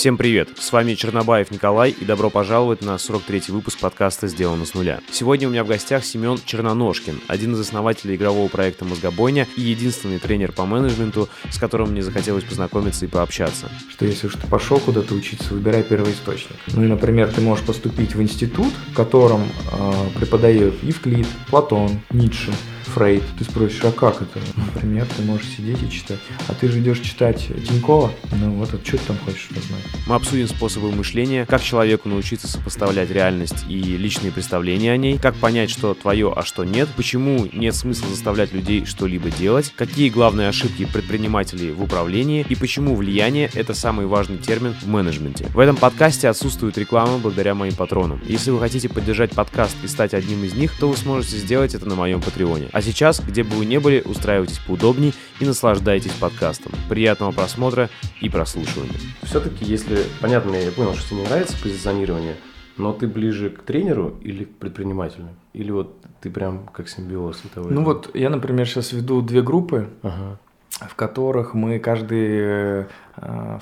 Всем привет! С вами Чернобаев Николай и добро пожаловать на 43-й выпуск подкаста «Сделано с нуля». Сегодня у меня в гостях Семен Черноножкин, один из основателей игрового проекта «Мозгобойня» и единственный тренер по менеджменту, с которым мне захотелось познакомиться и пообщаться. Что если уж ты пошел куда-то учиться, выбирай первоисточник. Ну и, например, ты можешь поступить в институт, в котором э, преподает Евклид, Платон, Ницше, Фрейд. Ты спросишь, а как это? Например, ты можешь сидеть и читать. А ты же идешь читать Тинькова? Ну вот, а что ты там хочешь узнать? Мы обсудим способы мышления, как человеку научиться сопоставлять реальность и личные представления о ней, как понять, что твое, а что нет, почему нет смысла заставлять людей что-либо делать, какие главные ошибки предпринимателей в управлении и почему влияние – это самый важный термин в менеджменте. В этом подкасте отсутствует реклама благодаря моим патронам. Если вы хотите поддержать подкаст и стать одним из них, то вы сможете сделать это на моем патреоне. А сейчас, где бы вы ни были, устраивайтесь поудобнее и наслаждайтесь подкастом. Приятного просмотра и прослушивания. Все-таки, если, понятно, я понял, что тебе не нравится позиционирование, но ты ближе к тренеру или к предпринимателю? Или вот ты прям как симбиоз этого? Ну вот я, например, сейчас веду две группы, ага. в которых мы каждый э,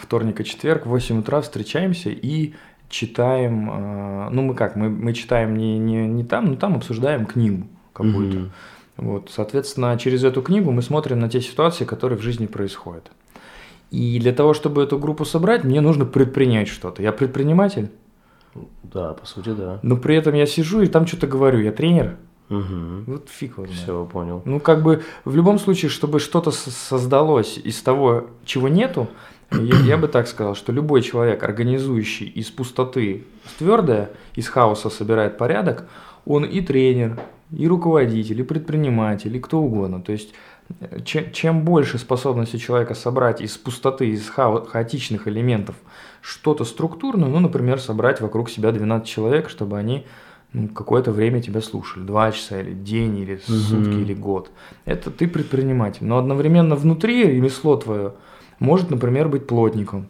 вторник и четверг в 8 утра встречаемся и читаем, э, ну мы как, мы, мы читаем не, не, не там, но там обсуждаем книгу какую-то. Угу. Вот, соответственно, через эту книгу мы смотрим на те ситуации, которые в жизни происходят. И для того, чтобы эту группу собрать, мне нужно предпринять что-то. Я предприниматель. Да, по сути, да. Но при этом я сижу и там что-то говорю. Я тренер. Угу. Вот фиг его Все, понял. Ну, как бы, в любом случае, чтобы что-то создалось из того, чего нету, я, я бы так сказал, что любой человек, организующий из пустоты твердое, из хаоса собирает порядок, он и тренер, и руководитель, и предприниматель, и кто угодно. То есть э, чем, чем больше способности человека собрать из пустоты, из ха хаотичных элементов что-то структурное, ну, например, собрать вокруг себя 12 человек, чтобы они ну, какое-то время тебя слушали, два часа или день, или сутки, mm-hmm. или год. Это ты предприниматель. Но одновременно внутри ремесло твое может, например, быть плотником.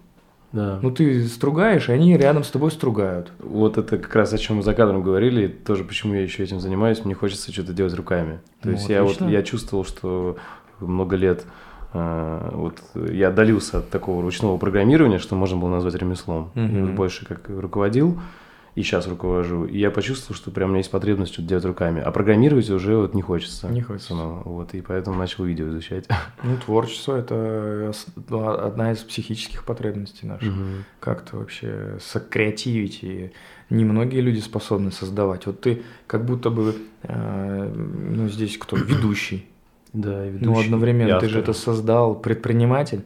Да. Ну ты стругаешь, и они рядом с тобой стругают. Вот это как раз о чем мы за кадром говорили, тоже почему я еще этим занимаюсь, мне хочется что-то делать руками. То ну, есть я вот я чувствовал, что много лет э, вот я отдалился от такого ручного программирования, что можно было назвать ремеслом. Угу. И вот больше как руководил и сейчас руковожу. И я почувствовал, что прям у меня есть потребность что-то делать руками. А программировать уже вот не хочется. Не хочется. Самого. Вот, и поэтому начал видео изучать. Ну, творчество – это одна из психических потребностей наших. Угу. Как-то вообще сокреативить. И немногие люди способны создавать. Вот ты как будто бы, э, ну, здесь кто? Ведущий. Да, и ведущий. Ну, одновременно ты же это создал, предприниматель.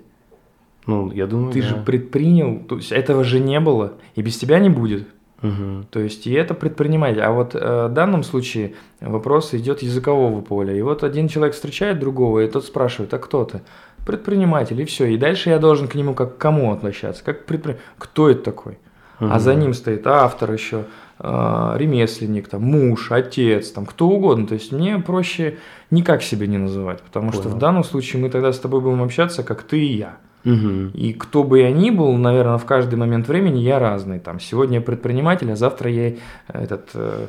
Ну, я думаю, Ты да. же предпринял, то есть этого же не было, и без тебя не будет. Угу. То есть, и это предприниматель. А вот э, в данном случае вопрос идет языкового поля. И вот один человек встречает другого, и тот спрашивает, а кто ты? Предприниматель, и все. И дальше я должен к нему как к кому обращаться? Как предпри... Кто это такой? Угу. А за ним стоит автор еще, э, ремесленник, там, муж, отец, там, кто угодно. То есть, мне проще никак себя не называть, потому Понял. что в данном случае мы тогда с тобой будем общаться, как ты и я. Угу. И кто бы я ни был, наверное, в каждый момент времени я разный. Там сегодня я предприниматель, а завтра я этот э,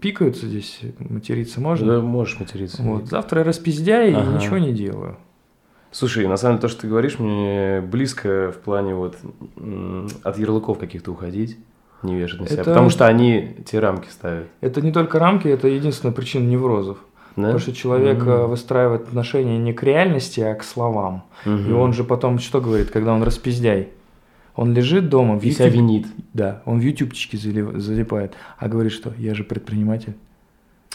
пикаются здесь, материться можно? Да, можешь материться. Вот. Завтра я распиздяю ага. и ничего не делаю. Слушай, на самом деле то, что ты говоришь, мне близко в плане вот от ярлыков каких-то уходить не вешать на себя, это... потому что они те рамки ставят. Это не только рамки, это единственная причина неврозов. Да? Потому что человек mm-hmm. выстраивает отношения не к реальности, а к словам. Mm-hmm. И он же потом что говорит, когда он распиздяй? Он лежит дома в YouTube... себя винит. Да, он в ютубчике залипает, а говорит, что я же предприниматель.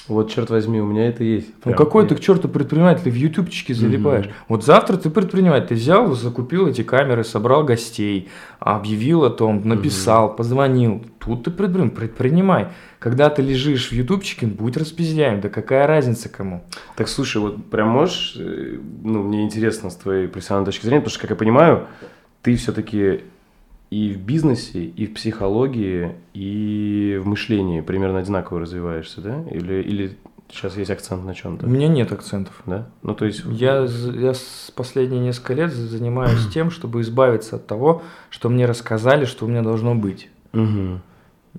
Вот, черт возьми, у меня это есть. Ну какой ты к черту предприниматель, ты в ютубчике залипаешь. Угу. Вот завтра ты предприниматель, ты взял, закупил эти камеры, собрал гостей, объявил о том, написал, угу. позвонил. Тут ты предпринимай, предпринимай. Когда ты лежишь в ютубчике, будь распиздяем, да какая разница кому. Так слушай, вот прям можешь, э, ну мне интересно с твоей профессиональной точки зрения, потому что, как я понимаю, ты все-таки и в бизнесе, и в психологии, и в мышлении примерно одинаково развиваешься, да? Или, или сейчас есть акцент на чем-то? У меня нет акцентов. Да? Ну, то есть... Я, я с последние несколько лет занимаюсь тем, чтобы избавиться от того, что мне рассказали, что у меня должно быть. Угу.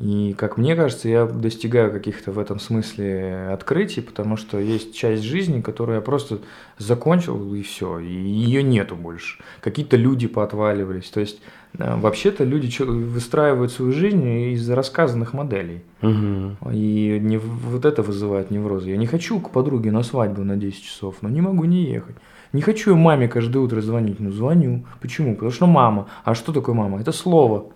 И, как мне кажется, я достигаю каких-то в этом смысле открытий, потому что есть часть жизни, которую я просто закончил, и все, и ее нету больше. Какие-то люди поотваливались. То есть А, вообще-то люди выстраивают свою жизнь из рассказанных моделей. Угу. И не, вот это вызывает неврозы. Я не хочу к подруге на свадьбу на 10 часов, но не могу не ехать. Не хочу я маме каждое утро звонить. Ну, звоню. Почему? Потому что мама. А что такое мама? Это слово.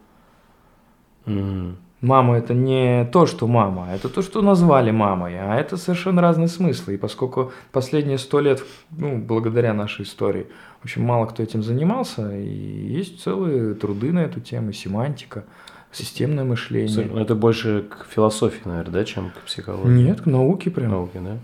Угу. Мама это не то, что мама, это то, что назвали мамой, а это совершенно разные смыслы. И поскольку последние сто лет, ну, благодаря нашей истории, в общем, мало кто этим занимался, и есть целые труды на эту тему, семантика, системное мышление. Это больше к философии, наверное, да, чем к психологии? Нет, к науке прям. Науке, да?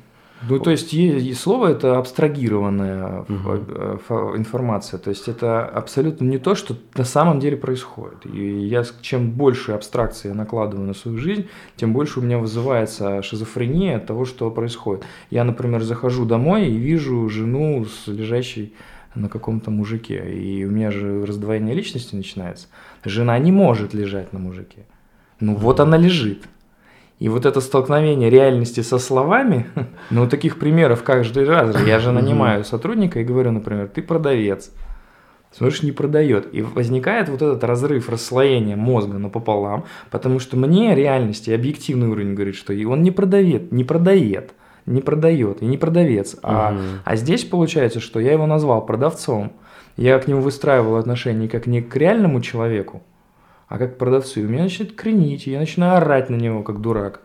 Ну, то есть, и слово это абстрагированная угу. информация. То есть, это абсолютно не то, что на самом деле происходит. И я, чем больше абстракции я накладываю на свою жизнь, тем больше у меня вызывается шизофрения от того, что происходит. Я, например, захожу домой и вижу жену с лежащей на каком-то мужике. И у меня же раздвоение личности начинается. Жена не может лежать на мужике. Ну, вот она лежит. И вот это столкновение реальности со словами, ну, таких примеров каждый раз. Я же нанимаю сотрудника и говорю, например, ты продавец. Смотришь, не продает. И возникает вот этот разрыв, расслоение мозга напополам, потому что мне реальности объективный уровень говорит, что он не продает, не продает, не продает и не продавец. А, угу. а здесь получается, что я его назвал продавцом. Я к нему выстраивал отношения как не к реальному человеку, а как продавцу. И у меня начинает кренить, и я начинаю орать на него, как дурак.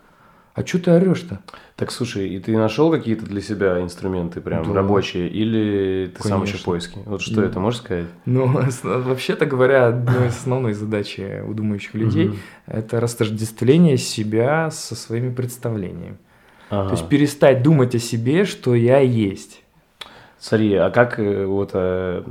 А что ты орешь-то? Так слушай, и ты нашел какие-то для себя инструменты прям да. рабочие, или ты Конечно. сам еще поиски? Вот что да. это, можешь сказать? Ну, вообще-то говоря, одной из основной задачи у думающих людей – это растождествление себя со своими представлениями. Ага. То есть перестать думать о себе, что я есть. Смотри, а как э, вот, э,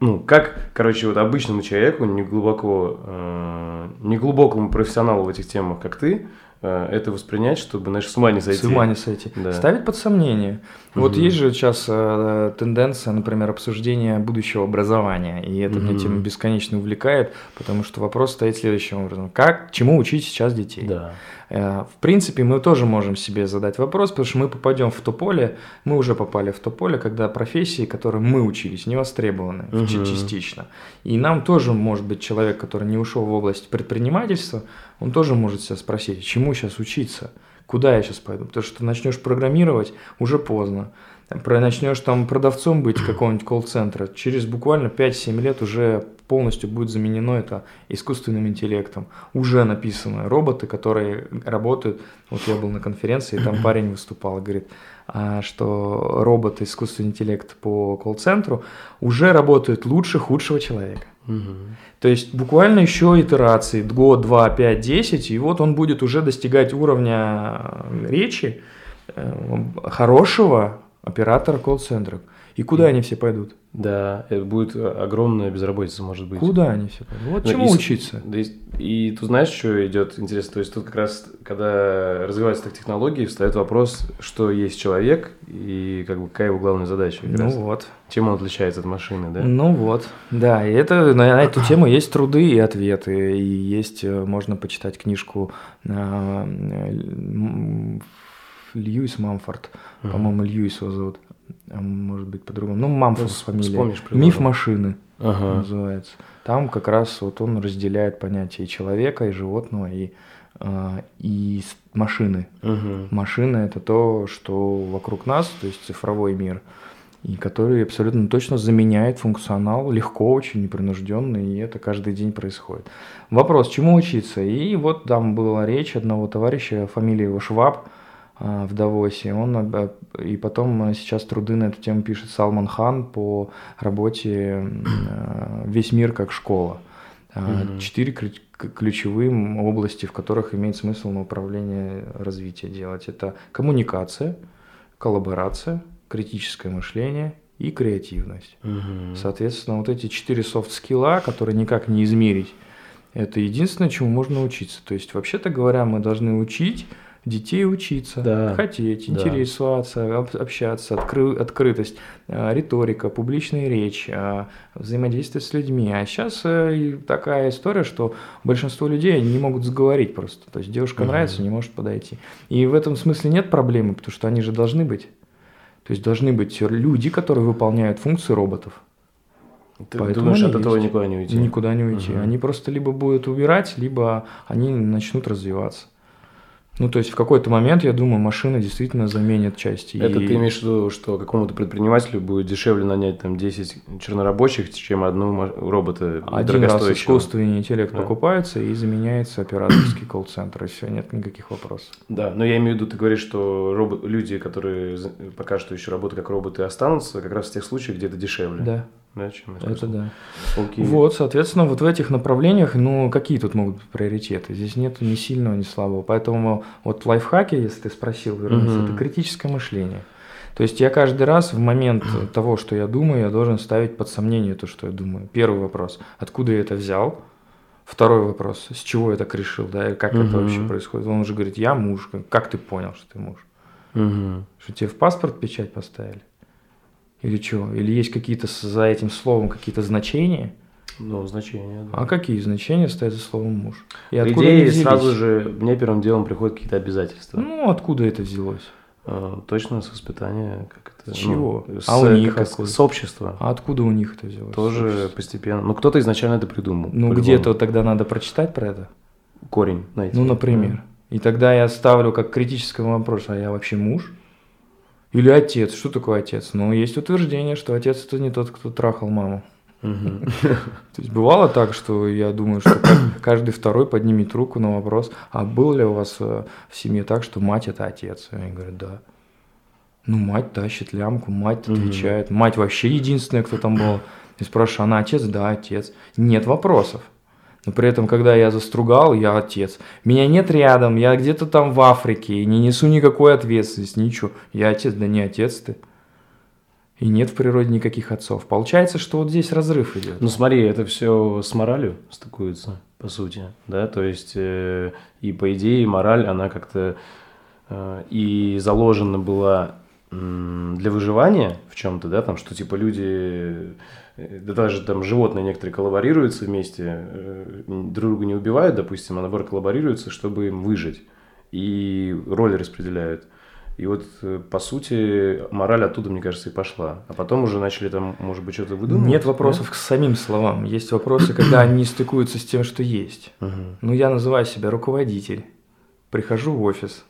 ну, как, короче, вот обычному человеку, не глубоко, э, не глубокому профессионалу в этих темах, как ты, это воспринять, чтобы, знаешь, с ума не сойти. С ума не сойти. Да. Ставить под сомнение. Угу. Вот есть же сейчас э, тенденция, например, обсуждения будущего образования, и это угу. меня тема бесконечно увлекает, потому что вопрос стоит следующим образом. Как, чему учить сейчас детей? Да. Э, в принципе, мы тоже можем себе задать вопрос, потому что мы попадем в то поле, мы уже попали в то поле, когда профессии, которым мы учились, не востребованы угу. частично. И нам тоже может быть человек, который не ушел в область предпринимательства, он тоже может себя спросить, чему сейчас учиться, куда я сейчас пойду, потому что начнешь программировать уже поздно. Начнешь там продавцом быть какого-нибудь колл-центра, через буквально 5-7 лет уже полностью будет заменено это искусственным интеллектом. Уже написано роботы, которые работают. Вот я был на конференции, и там парень выступал, говорит, а, что роботы, искусственный интеллект по колл-центру уже работают лучше худшего человека. Угу. То есть буквально еще итерации, год, два, пять, десять, и вот он будет уже достигать уровня э, речи э, хорошего оператора колл-центров. И куда и, они все пойдут? Да, это будет огромная безработица, может быть. Куда они все пойдут? Вот Но чему и, учиться? Да, и, и тут знаешь, что идет интересно? То есть тут как раз, когда развиваются так технологии, встает вопрос, что есть человек и как бы какая его главная задача. Ну раз. вот. Чем он отличается от машины, да? Ну вот, да. И это на, на эту тему есть труды и ответы, и есть э, можно почитать книжку э, Льюис Мамфорд, uh-huh. по-моему, Льюис его зовут а может быть по-другому, ну Мамфус ну, фамилия, Миф машины ага. называется. Там как раз вот он разделяет понятие человека, и животного, и, э, и машины. Угу. Машина это то, что вокруг нас, то есть цифровой мир, и который абсолютно точно заменяет функционал легко, очень непринужденно, и это каждый день происходит. Вопрос, чему учиться? И вот там была речь одного товарища, фамилия его Шваб, а, в Давосе. Он и потом сейчас труды на эту тему пишет Салман Хан по работе а, «Весь мир как школа». Mm-hmm. Четыре ключевые области, в которых имеет смысл на управление развития делать. Это коммуникация, коллаборация, критическое мышление и креативность. Угу. Соответственно, вот эти четыре софт-скилла, которые никак не измерить, это единственное, чему можно учиться. То есть, вообще-то говоря, мы должны учить детей учиться, да. хотеть, да. интересоваться, общаться, откры, открытость, э, риторика, публичная речь, э, взаимодействие с людьми. А сейчас э, такая история, что большинство людей не могут заговорить просто. То есть девушка угу. нравится, не может подойти. И в этом смысле нет проблемы, потому что они же должны быть. То есть должны быть люди, которые выполняют функции роботов. Ты Поэтому думаешь, от этого никуда не уйти? Никуда не уйти. Угу. Они просто либо будут убирать, либо они начнут развиваться. Ну, то есть в какой-то момент, я думаю, машина действительно заменит части. Это и... ты имеешь в виду, что какому-то предпринимателю будет дешевле нанять там 10 чернорабочих, чем одну робота Один раз искусственный интеллект да. покупается и заменяется операторский колл-центр, и все, нет никаких вопросов. Да, но я имею в виду, ты говоришь, что робот, люди, которые пока что еще работают как роботы, останутся как раз в тех случаях, где это дешевле. Да. Да, чем это да. Окей. Вот, соответственно, вот в этих направлениях, ну, какие тут могут быть приоритеты? Здесь нет ни сильного, ни слабого. Поэтому вот в лайфхаке, если ты спросил, вернуться, угу. это критическое мышление. То есть я каждый раз в момент того, что я думаю, я должен ставить под сомнение то, что я думаю. Первый вопрос, откуда я это взял? Второй вопрос, с чего я так решил, да, и как угу. это вообще происходит? Он уже говорит, я муж, как ты понял, что ты муж? Угу. Что тебе в паспорт печать поставили? Или что? Или есть какие-то за этим словом какие-то значения? Ну, значения, да. А какие значения стоят за словом муж? И По идее, сразу же мне первым делом приходят какие-то обязательства. Ну, откуда это взялось? А, точно с воспитания. Как это, с чего? Ну, с, а у них как, откуда? С общества. А откуда у них это взялось? Тоже постепенно. Ну, кто-то изначально это придумал. Ну, где-то тогда надо прочитать про это. Корень найти. Ну, например. Да. И тогда я ставлю как критический вопрос, а я вообще муж? Или отец. Что такое отец? Ну, есть утверждение, что отец это не тот, кто трахал маму. То есть бывало так, что я думаю, что каждый второй поднимет руку на вопрос, а был ли у вас э, в семье так, что мать это отец? Они говорят, да. Ну, мать тащит лямку, мать отвечает. Мать вообще единственная, кто там был. И спрашиваю, она отец? Да, отец. Нет вопросов. Но при этом, когда я застругал, я отец. Меня нет рядом, я где-то там в Африке, и не несу никакой ответственности, ничего. Я отец, да не отец ты. И нет в природе никаких отцов. Получается, что вот здесь разрыв идет. Ну смотри, это все с моралью стыкуется, по сути. Да, то есть, э, и по идее, мораль, она как-то э, и заложена была для выживания в чем-то, да, там, что типа люди да даже там животные некоторые коллаборируются вместе, э, друг друга не убивают, допустим, а наоборот коллаборируются, чтобы им выжить. И роли распределяют. И вот, э, по сути, мораль оттуда, мне кажется, и пошла. А потом уже начали там, может быть, что-то выдумывать. Нет вопросов нет? к самим словам. Есть вопросы, когда они стыкуются с тем, что есть. Ну, я называю себя руководитель. Прихожу в офис.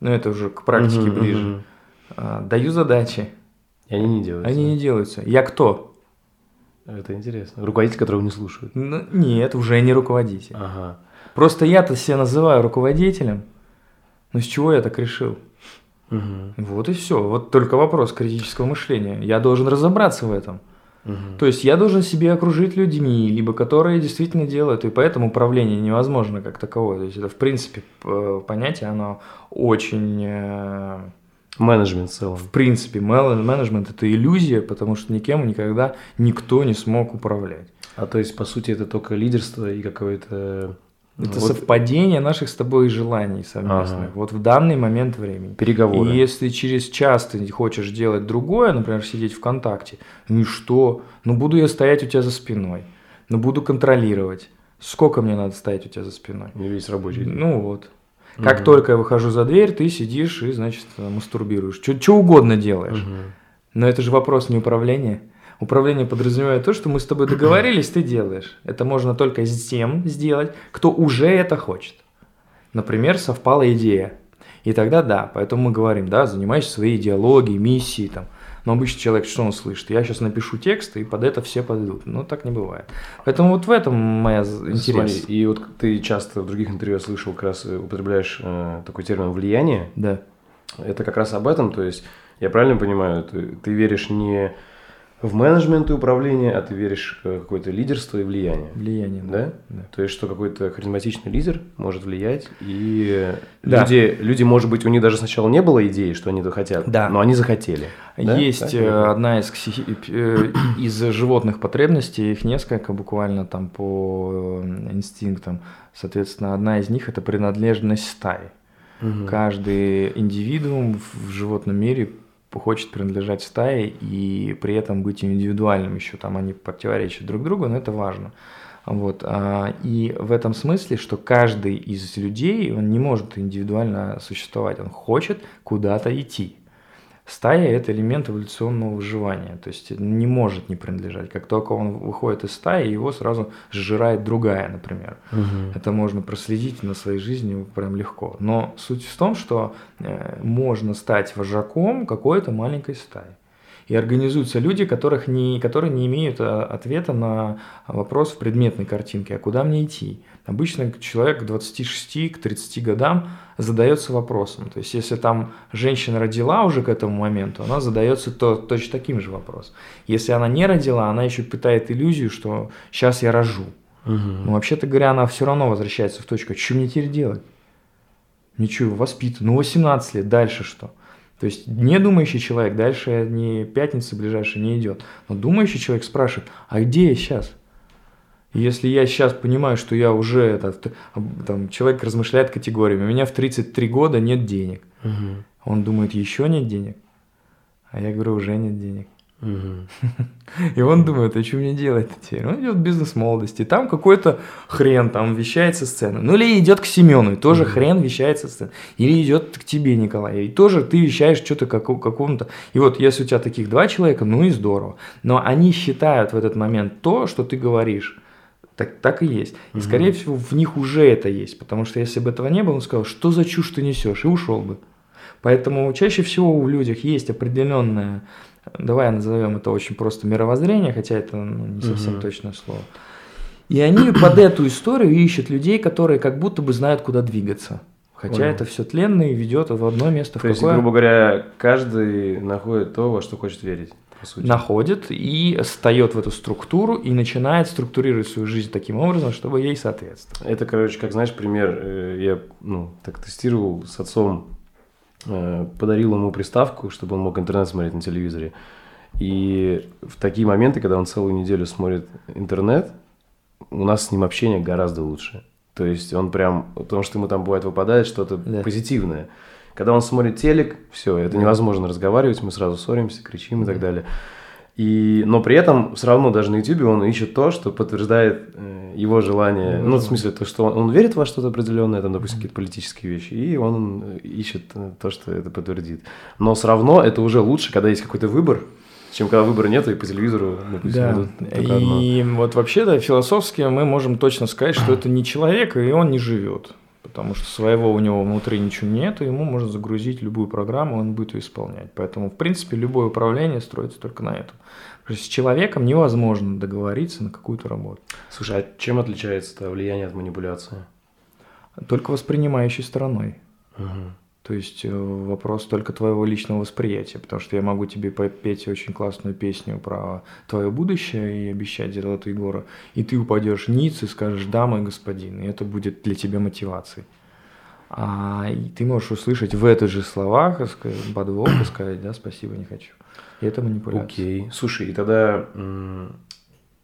Ну, это уже к практике ближе. А, даю задачи. И они не делаются. Они не делаются. Я кто? Это интересно. Руководитель, которого не слушают. Ну, нет, уже не руководитель. Ага. Просто я-то себя называю руководителем. Но с чего я так решил? Угу. Вот и все. Вот только вопрос критического мышления. Я должен разобраться в этом. Угу. То есть я должен себе окружить людьми, либо которые действительно делают, и поэтому управление невозможно как таковое. То есть это в принципе понятие, оно очень э, Менеджмент в целом. В принципе, менеджмент это иллюзия, потому что никем никогда никто не смог управлять. А то есть, по сути, это только лидерство и какое-то... Это вот... совпадение наших с тобой желаний совместных. Ага. Вот в данный момент времени. Переговоры. И если через час ты хочешь делать другое, например, сидеть ВКонтакте, ну и что? Ну буду я стоять у тебя за спиной. Ну буду контролировать. Сколько мне надо стоять у тебя за спиной? Не весь рабочий день. Ну вот. Как угу. только я выхожу за дверь, ты сидишь и, значит, мастурбируешь. Что угодно делаешь. Угу. Но это же вопрос не управления. Управление подразумевает то, что мы с тобой договорились, ты делаешь. Это можно только с тем сделать, кто уже это хочет. Например, совпала идея. И тогда да, поэтому мы говорим, да, занимайся своей идеологией, миссией, там, но обычный человек, что он слышит? Я сейчас напишу текст, и под это все подойдут. Но так не бывает. Поэтому вот в этом моя интерес. Смотри, и вот ты часто в других интервью слышал, как раз употребляешь э, такой термин «влияние». Да. Это как раз об этом, то есть я правильно понимаю, ты, ты веришь не в менеджмент и управление, а ты веришь в какое-то лидерство и влияние. Влияние, да? да. То есть, что какой-то харизматичный лидер может влиять, и да. люди, люди, может быть, у них даже сначала не было идеи, что они это хотят, да. но они захотели. Да? Есть так? Э, одна из, э, из животных потребностей, их несколько буквально там по э, инстинктам. Соответственно, одна из них – это принадлежность стаи. Угу. Каждый индивидуум в животном мире хочет принадлежать стае и при этом быть индивидуальным еще, там они противоречат друг другу, но это важно. Вот. А, и в этом смысле, что каждый из людей, он не может индивидуально существовать, он хочет куда-то идти. Стая – это элемент эволюционного выживания, то есть не может не принадлежать. Как только он выходит из стаи, его сразу сжирает другая, например. Угу. Это можно проследить на своей жизни прям легко. Но суть в том, что э, можно стать вожаком какой-то маленькой стаи. И организуются люди, которых не, которые не имеют а, ответа на вопрос в предметной картинке, а куда мне идти. Обычно человек к 26, к 30 годам задается вопросом. То есть, если там женщина родила уже к этому моменту, она задается то, точно таким же вопросом. Если она не родила, она еще питает иллюзию, что сейчас я рожу. Угу. Но вообще-то говоря, она все равно возвращается в точку, что мне теперь делать? Ничего, воспитан. Ну, 18 лет, дальше что? То есть не думающий человек дальше не пятница ближайшая не идет. Но думающий человек спрашивает, а где я сейчас? Если я сейчас понимаю, что я уже этот, там, человек размышляет категориями, у меня в 33 года нет денег. Угу. Он думает, еще нет денег. А я говорю, уже нет денег. Угу. И он думает, а что мне делать теперь? Он идет в бизнес молодости. Там какой-то хрен там вещает со сцены. Ну или идет к Семену, и тоже угу. хрен вещает со сцены. Или идет к тебе, Николай, и тоже ты вещаешь что-то как, какому-то. И вот если у тебя таких два человека, ну и здорово. Но они считают в этот момент то, что ты говоришь. Так, так и есть. И, угу. скорее всего, в них уже это есть. Потому что если бы этого не было, он сказал, что за чушь ты несешь, и ушел бы. Поэтому чаще всего у людей есть определенное, давай назовем это очень просто мировоззрение, хотя это ну, не совсем угу. точное слово. И они под эту историю ищут людей, которые как будто бы знают, куда двигаться. Хотя Понял. это все тленно и ведет в одно место. То в есть, грубо говоря, каждый находит то, во что хочет верить. Находит и встает в эту структуру и начинает структурировать свою жизнь таким образом, чтобы ей соответствовать. Это, короче, как знаешь, пример, э, я ну, так тестировал с отцом, э, подарил ему приставку, чтобы он мог интернет смотреть на телевизоре. И в такие моменты, когда он целую неделю смотрит интернет, у нас с ним общение гораздо лучше. То есть он прям, потому что ему там бывает выпадает что-то да. позитивное. Когда он смотрит телек, все, это невозможно разговаривать, мы сразу ссоримся, кричим и так далее. И, но при этом все равно даже на YouTube он ищет то, что подтверждает э, его желание. Mm-hmm. Ну, в смысле, то, что он, он верит во что-то определенное, там, допустим, какие-то политические вещи, и он э, ищет э, то, что это подтвердит. Но все равно это уже лучше, когда есть какой-то выбор, чем когда выбора нет, и по телевизору, допустим, да. И одно. вот вообще, да, философски мы можем точно сказать, что это не человек, и он не живет потому что своего у него внутри ничего нет, и ему можно загрузить любую программу, он будет ее исполнять. Поэтому, в принципе, любое управление строится только на этом. То есть с человеком невозможно договориться на какую-то работу. Слушай, а чем отличается это влияние от манипуляции? Только воспринимающей стороной. Угу. То есть э, вопрос только твоего личного восприятия, потому что я могу тебе попеть очень классную песню про твое будущее и обещать золотые горы, и ты упадешь ниц и скажешь «да, мой господин», и это будет для тебя мотивацией. А ты можешь услышать в этих же словах подвох и сказать «да, спасибо, не хочу». И это манипуляция. Окей. Okay. Слушай, и тогда,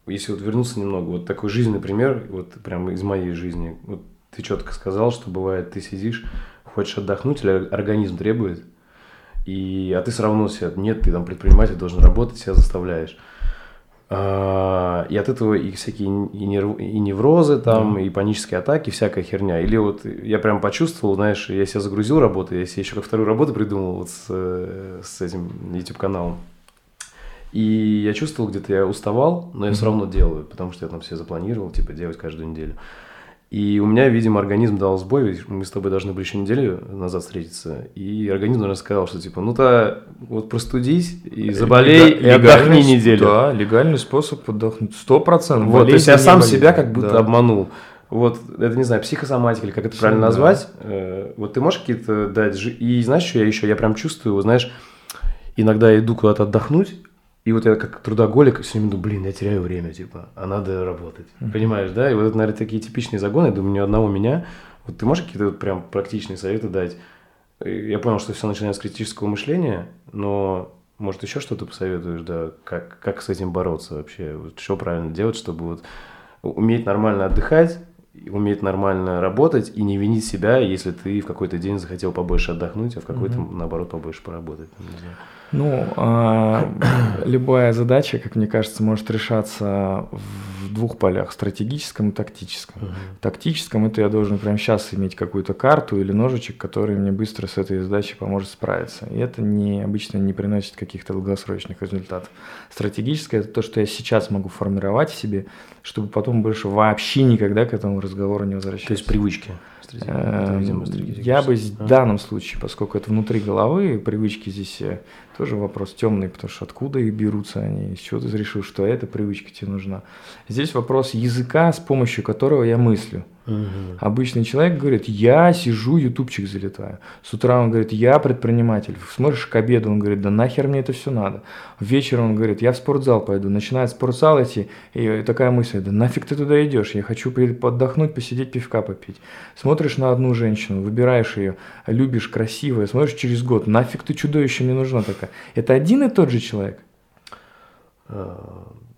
если вот вернуться немного, вот такой жизненный пример, вот прямо из моей жизни, вот ты четко сказал, что бывает, ты сидишь, хочешь отдохнуть, или организм требует, и, а ты все равно себя, нет, ты там предприниматель, должен работать, себя заставляешь. А, и от этого и всякие и, нерв, и неврозы там, mm. и панические атаки, всякая херня. Или вот я прям почувствовал, знаешь, я себя загрузил работу, я себе еще как вторую работу придумал вот с, с этим YouTube-каналом. И я чувствовал, где-то я уставал, но я mm-hmm. все равно делаю, потому что я там все запланировал, типа, делать каждую неделю. И у меня, видимо, организм дал сбой, ведь мы с тобой должны были еще неделю назад встретиться. И организм, наверное, сказал, что типа, ну-то вот простудись и заболей, Лега- и отдохни неделю. Да, легальный способ отдохнуть. Сто процентов. Вот, то есть я сам себя как будто да. обманул. Вот, это не знаю, психосоматика или как это правильно да. назвать. Э, вот ты можешь какие-то дать... И знаешь, что я еще? Я прям чувствую, знаешь, иногда я иду куда-то отдохнуть, и вот я как трудоголик все время думаю, блин, я теряю время, типа, а надо работать. Mm-hmm. Понимаешь, да? И вот это, наверное, такие типичные загоны, я думаю, ни одного меня. Вот ты можешь какие-то вот прям практичные советы дать? Я понял, что все начинается с критического мышления, но может еще что-то посоветуешь, да, как, как с этим бороться вообще? Вот что правильно делать, чтобы вот уметь нормально отдыхать, уметь нормально работать и не винить себя, если ты в какой-то день захотел побольше отдохнуть, а в какой-то, mm-hmm. наоборот, побольше поработать. Не знаю. Ну, а, любая задача, как мне кажется, может решаться в двух полях, стратегическом и тактическом. Угу. В тактическом это я должен прямо сейчас иметь какую-то карту или ножичек, который мне быстро с этой задачей поможет справиться. И это не, обычно не приносит каких-то долгосрочных результатов. Стратегическое – это то, что я сейчас могу формировать в себе, чтобы потом больше вообще никогда к этому разговору не возвращаться. То есть привычки. Эм, я бы в данном случае, поскольку это внутри головы, привычки здесь э, тоже вопрос темный, потому что откуда их берутся они, из чего ты решил, что эта привычка тебе нужна. Здесь вопрос языка, с помощью которого я мыслю. Угу. Обычный человек говорит, я сижу, ютубчик залетаю. С утра он говорит, я предприниматель. Смотришь к обеду, он говорит, да нахер мне это все надо. Вечером он говорит, я в спортзал пойду. Начинает в спортзал идти, и такая мысль, да нафиг ты туда идешь, я хочу отдохнуть, посидеть, пивка попить. Смотришь на одну женщину, выбираешь ее, любишь, красивая, смотришь через год, нафиг ты чудовище мне нужна такая. Это один и тот же человек?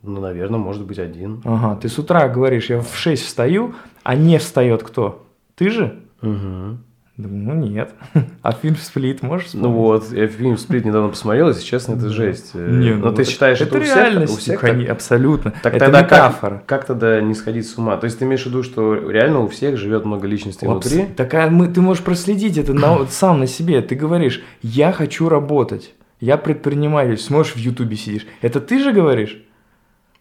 Ну, наверное, может быть один. Ага, ты с утра говоришь, я в 6 встаю, а не встает кто? Ты же? Угу. Ну нет. А фильм «Сплит» можешь вспомнить? Ну вот, я фильм «Сплит» недавно посмотрел, если честно, это жесть. Не, Но ну, ты считаешь, это, это у реальность, у всех так? абсолютно. Так это тогда метафора. Как, как тогда не сходить с ума? То есть ты имеешь в виду, что реально у всех живет много личностей Опс. внутри? Так а мы, ты можешь проследить это на, сам на себе. Ты говоришь, я хочу работать, я предприниматель, смотришь в Ютубе сидишь. Это ты же говоришь?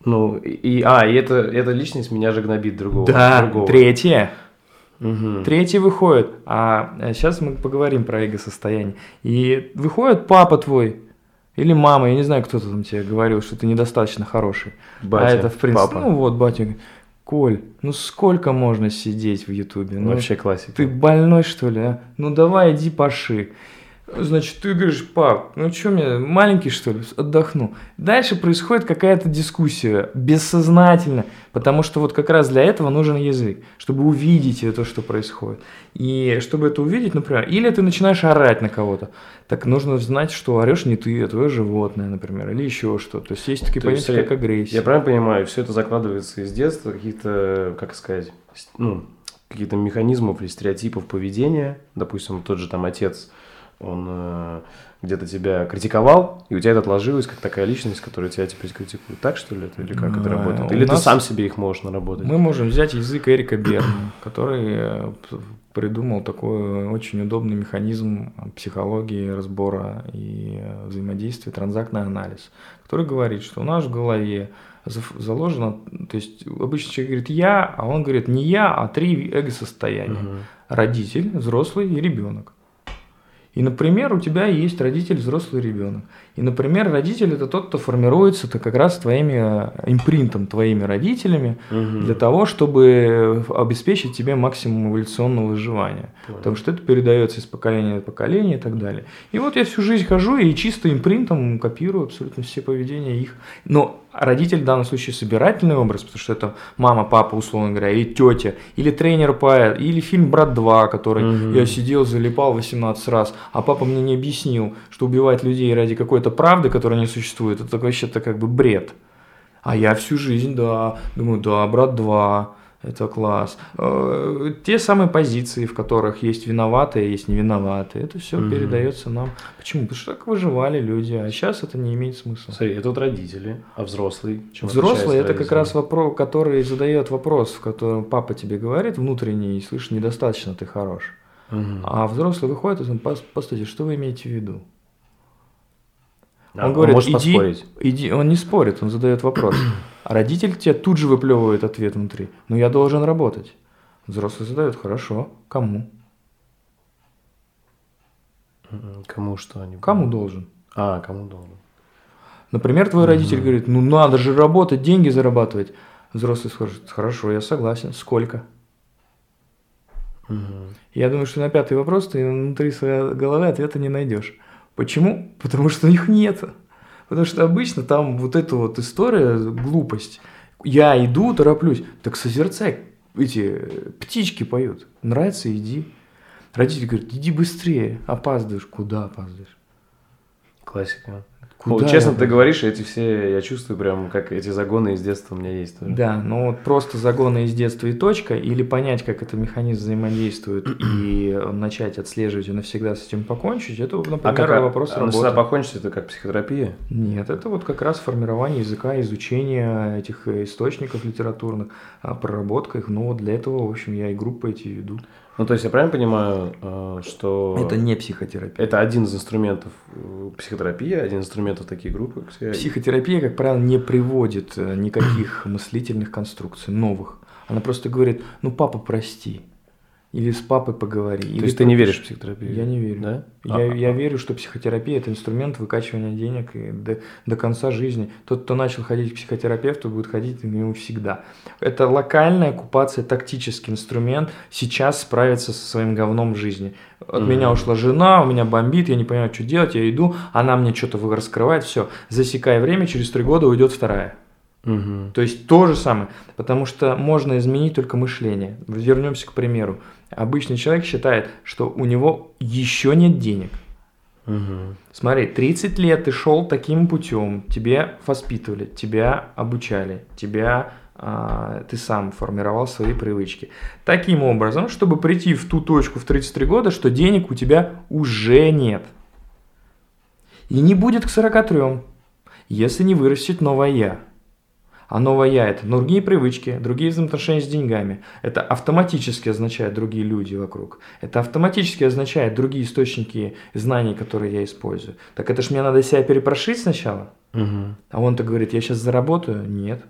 Ну, и, а, и это, эта личность меня же гнобит другого. Да, другого. третье. Угу. Третий выходит, а сейчас мы поговорим про эго-состояние. И выходит папа твой, или мама, я не знаю, кто-то там тебе говорил, что ты недостаточно хороший. Батя, а это, в принципе, папа. ну вот, батя Коль, ну сколько можно сидеть в Ютубе? Ну, Вообще классика. Ты больной, что ли, а? Ну давай, иди поши. Значит, ты говоришь, пап, ну что мне, маленький что ли, отдохну. Дальше происходит какая-то дискуссия, бессознательно, потому что вот как раз для этого нужен язык, чтобы увидеть то, что происходит. И чтобы это увидеть, например, или ты начинаешь орать на кого-то, так нужно знать, что орешь не ты, а твое животное, например, или еще что-то. То есть есть такие понятия, как агрессия. Я правильно понимаю, все это закладывается из детства, каких-то, как сказать, ну, каких-то механизмов или стереотипов поведения. Допустим, тот же там отец – он э, где-то тебя критиковал, и у тебя это отложилось как такая личность, которая тебя теперь критикует. Так что ли это? Или как это работает? Или ты сам себе их можешь наработать? Мы можем взять язык Эрика Берна, который э, придумал такой очень удобный механизм психологии разбора и э, взаимодействия, транзактный анализ, который говорит, что у нас в голове заложено, то есть обычно человек говорит «я», а он говорит не «я», а три эго-состояния. Угу. Родитель, взрослый и ребенок. И, например, у тебя есть родитель, взрослый ребенок. И, например, родитель это тот, кто формируется -то как раз твоими э, импринтом, твоими родителями, угу. для того, чтобы обеспечить тебе максимум эволюционного выживания. Понял. Потому что это передается из поколения в поколение и так далее. И вот я всю жизнь хожу и чисто импринтом копирую абсолютно все поведения их. Но родитель в данном случае собирательный образ, потому что это мама, папа, условно говоря, или тетя, или тренер по или фильм «Брат 2», который угу. я сидел, залипал 18 раз, а папа мне не объяснил, что убивать людей ради какой-то правды, которая не существует, это вообще-то как бы бред. А я всю жизнь, да, думаю, да, «Брат 2», это класс. Э, те самые позиции, в которых есть виноватые, есть невиноватые, это все угу. передается нам. Почему? Потому что так выживали люди, а сейчас это не имеет смысла. Смотри, это вот родители, а взрослый? Чем взрослый это как раз вопрос, который задает вопрос, в котором папа тебе говорит внутренний, и слышишь, недостаточно ты хорош. Угу. А взрослый выходит и говорит, постойте, что вы имеете в виду? Он а, говорит, может иди, поспорить. иди, он не спорит, он задает вопрос. А родитель тебе тут же выплевывает ответ внутри. Но я должен работать. Взрослый задает, хорошо, кому? Кому что они? Кому должен? А, кому должен? Например, твой родитель говорит, ну надо же работать, деньги зарабатывать. Взрослый скажет, хорошо, я согласен, сколько? Угу. Я думаю, что на пятый вопрос ты внутри своей головы ответа не найдешь. Почему? Потому что их нет. Потому что обычно там вот эта вот история, глупость. Я иду, тороплюсь. Так созерцай, эти птички поют. Нравится, иди. Родитель говорит, иди быстрее, опаздываешь. Куда опаздываешь? Классика. Куда ну, честно, я... ты говоришь, эти все, я чувствую прям, как эти загоны из детства у меня есть. Тоже. Да, ну вот просто загоны из детства и точка, или понять, как этот механизм взаимодействует, и начать отслеживать и навсегда с этим покончить, это, например, а как, вопрос а работы. А покончить это как психотерапия? Нет, это вот как раз формирование языка, изучение этих источников литературных, а, проработка их, ну вот для этого, в общем, я и группы эти веду. Ну, то есть я правильно понимаю, э, что... Это не психотерапия. Это один из инструментов э, психотерапии, один из инструментов таких групп. Психотерапия, как правило, не приводит э, никаких мыслительных конструкций новых. Она просто говорит, ну, папа, прости. Или с папой поговори. То или есть ты не веришь в психотерапию? Я не верю. Да? Я, а, я верю, что психотерапия – это инструмент выкачивания денег и до, до конца жизни. Тот, кто начал ходить к психотерапевту, будет ходить к нему всегда. Это локальная оккупация, тактический инструмент сейчас справиться со своим говном в жизни. От mm меня ушла жена, у меня бомбит, я не понимаю, что делать, я иду, она мне что-то раскрывает, все, засекая время, через три года уйдет вторая. Угу. То есть то же самое, потому что можно изменить только мышление. Вернемся к примеру. Обычный человек считает, что у него еще нет денег. Угу. Смотри, 30 лет ты шел таким путем, тебя воспитывали, тебя обучали, тебя а, ты сам формировал свои привычки. Таким образом, чтобы прийти в ту точку в 33 года, что денег у тебя уже нет. И не будет к 43, если не вырастет новое я. А новое я – это другие привычки, другие взаимоотношения с деньгами. Это автоматически означает другие люди вокруг. Это автоматически означает другие источники знаний, которые я использую. Так это ж мне надо себя перепрошить сначала? Угу. А он-то говорит, я сейчас заработаю? Нет.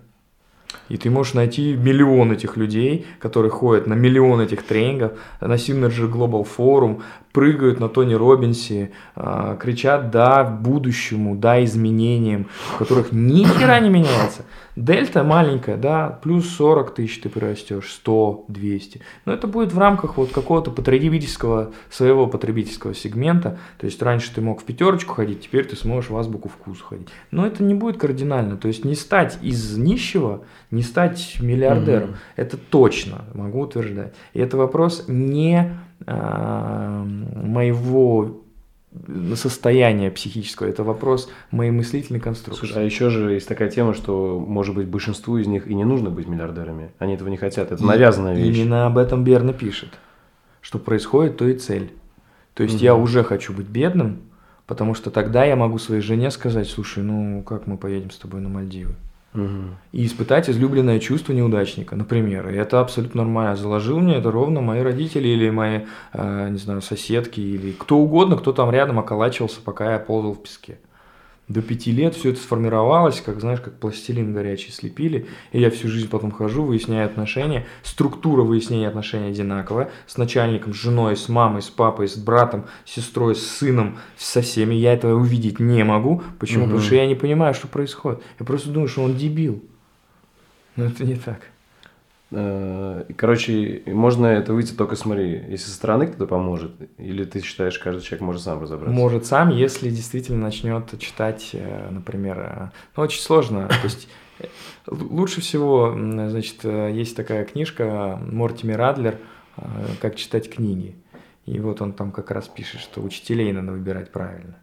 И ты можешь найти миллион этих людей, которые ходят на миллион этих тренингов, на Synergy Global Forum, прыгают на Тони Робинсе, э, кричат «да» будущему, «да» изменениям, у которых ни хера не меняется. Дельта маленькая, да, плюс 40 тысяч ты прирастешь, 100, 200. Но это будет в рамках вот какого-то потребительского, своего потребительского сегмента. То есть раньше ты мог в пятерочку ходить, теперь ты сможешь в азбуку вкус ходить. Но это не будет кардинально. То есть не стать из нищего, не стать миллиардером. Mm-hmm. Это точно, могу утверждать. И это вопрос не а, моего состояния психического, это вопрос моей мыслительной конструкции. Слушай, а еще же есть такая тема, что, может быть, большинству из них и не нужно быть миллиардерами. Они этого не хотят. Это навязанная вещь. Именно об этом Берна пишет. Что происходит, то и цель. То есть угу. я уже хочу быть бедным, потому что тогда я могу своей жене сказать, слушай, ну как мы поедем с тобой на Мальдивы? И испытать излюбленное чувство неудачника, например. И это абсолютно нормально. Заложил мне это ровно мои родители или мои, э, не знаю, соседки или кто угодно, кто там рядом околачивался, пока я ползал в песке до пяти лет все это сформировалось, как, знаешь, как пластилин горячий слепили, и я всю жизнь потом хожу, выясняю отношения, структура выяснения отношений одинаковая, с начальником, с женой, с мамой, с папой, с братом, с сестрой, с сыном, со всеми, я этого увидеть не могу, почему? Угу. Потому что я не понимаю, что происходит, я просто думаю, что он дебил, но это не так. Э, короче, можно это выйти только, смотри, если со стороны кто-то поможет, или ты считаешь, каждый человек может сам разобраться? Может сам, если действительно начнет читать, э, например, э, ну, очень сложно, то есть лучше всего, значит, есть такая книжка Мортими Радлер «Как читать книги», и вот он там как раз пишет, что учителей надо выбирать правильно,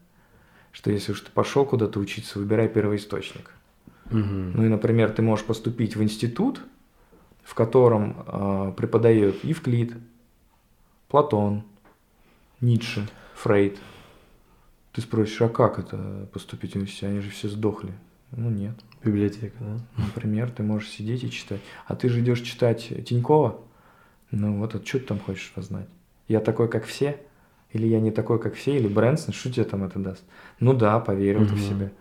что если уж ты пошел куда-то учиться, выбирай первоисточник. Угу. Ну и, например, ты можешь поступить в институт – в котором э, преподает Евклид, Платон, Ницше, Фрейд. Ты спросишь, а как это поступить в? Они же все сдохли. Ну нет. Библиотека, да? Например, ты можешь сидеть и читать. А ты же идешь читать Тинькова? Ну вот, а что ты там хочешь познать? Я такой, как все? Или я не такой, как все? Или Брэнсон? Что тебе там это даст? Ну да, поверил угу. ты в себя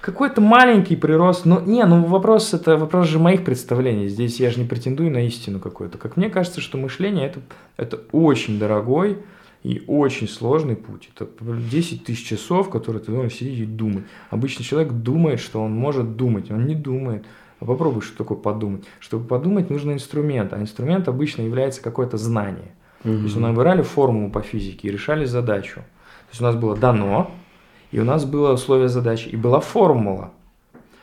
какой-то маленький прирост. Ну, не, ну вопрос это вопрос же моих представлений. Здесь я же не претендую на истину какую-то. Как мне кажется, что мышление это, это очень дорогой и очень сложный путь. Это 10 тысяч часов, которые ты должен сидеть и думать. Обычный человек думает, что он может думать. Он не думает. А попробуй, что такое подумать. Чтобы подумать, нужен инструмент. А инструмент обычно является какое-то знание. Угу. То есть мы набирали формулу по физике и решали задачу. То есть у нас было дано, и у нас было условие задачи, и была формула.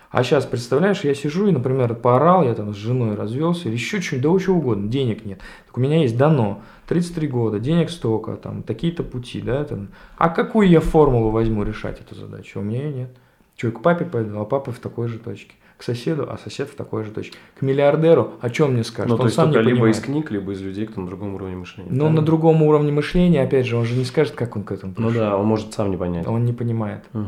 А сейчас, представляешь, я сижу и, например, поорал, я там с женой развелся, или еще что-нибудь, да чего угодно, денег нет. Так у меня есть дано, 33 года, денег столько, там, такие-то пути, да, там. А какую я формулу возьму решать эту задачу? У меня ее нет. Что, к папе пойду, а папа в такой же точке к соседу, а сосед в такой же точке. К миллиардеру, о чем мне скажет? Ну, он то есть сам только не либо понимает. из книг, либо из людей, кто на другом уровне мышления. Но на другом уровне мышления, опять же, он же не скажет, как он к этому пришел. Ну да, он может сам не понять. Он не понимает. Угу.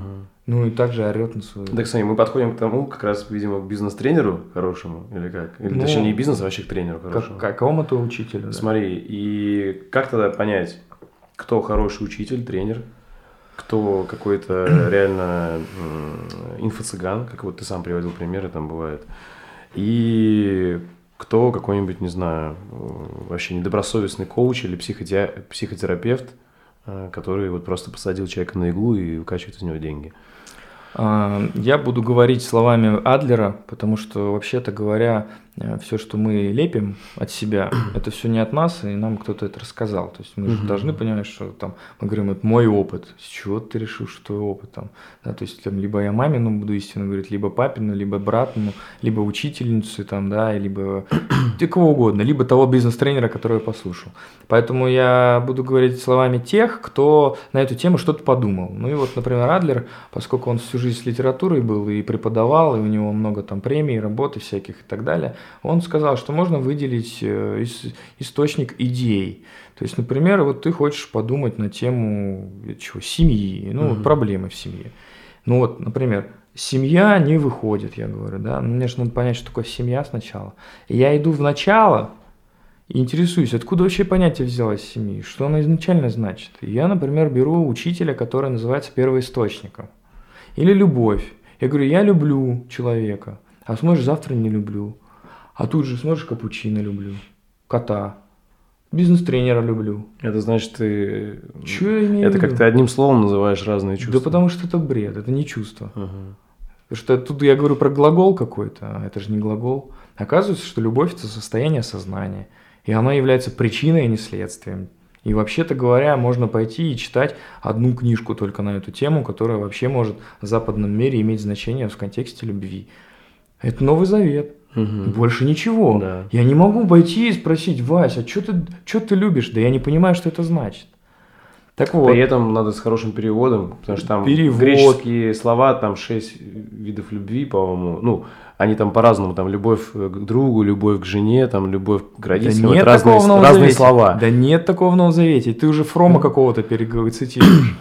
Ну и также орет на свою. Так, смотри, мы подходим к тому, как раз, видимо, к бизнес-тренеру хорошему, или как? Или, ну, точнее, не бизнес, а вообще к тренеру хорошему. Как, какому-то учителю, да. Смотри, и как тогда понять, кто хороший учитель, тренер, кто какой-то реально инфо-цыган, как вот ты сам приводил примеры, там бывает, и кто какой-нибудь, не знаю, вообще недобросовестный коуч или психотерапевт, э, который вот просто посадил человека на иглу и выкачивает из него деньги. А, я буду говорить словами Адлера, потому что, вообще-то говоря, все, что мы лепим от себя, это все не от нас, и нам кто-то это рассказал. То есть мы же должны понимать, что там мы говорим, это мой опыт. С чего ты решил, что твой опыт там? Да, то есть там, либо я мамину буду истину говорить, либо папину, либо братну, либо учительницу там, да, либо ты кого угодно, либо того бизнес-тренера, которого я послушал. Поэтому я буду говорить словами тех, кто на эту тему что-то подумал. Ну и вот, например, Адлер, поскольку он всю жизнь с литературой был и преподавал, и у него много там премий, работы всяких и так далее, он сказал, что можно выделить э, источник идей. То есть, например, вот ты хочешь подумать на тему чего, семьи, ну, угу. проблемы в семье. Ну вот, например, семья не выходит, я говорю, да, ну, мне же надо понять, что такое семья сначала. И я иду в начало и интересуюсь, откуда вообще понятие взялось семьи, что оно изначально значит. И я, например, беру учителя, который называется первоисточником. Или любовь. Я говорю, я люблю человека, а смотришь, завтра не люблю. А тут же смотришь, капучино люблю, кота, бизнес-тренера люблю. Это значит, ты... Чё я имею Это как ты одним словом называешь разные чувства. Да потому что это бред, это не чувство. Угу. Потому что тут я говорю про глагол какой-то, а это же не глагол. Оказывается, что любовь – это состояние сознания. И оно является причиной, а не следствием. И вообще-то говоря, можно пойти и читать одну книжку только на эту тему, которая вообще может в западном мире иметь значение в контексте любви. Это Новый Завет. Угу. Больше ничего. Да. Я не могу пойти и спросить, Вася, а что ты, что ты любишь? Да я не понимаю, что это значит. Так вот. При этом надо с хорошим переводом, потому что там Перевод. греческие слова, там шесть видов любви, по-моему. Ну, они там по-разному, там любовь к другу, любовь к жене, там любовь к родителям. Да нет разные, такого в разные слова. Да нет такого в Новом Завете. Ты уже Фрома какого-то цитируешь.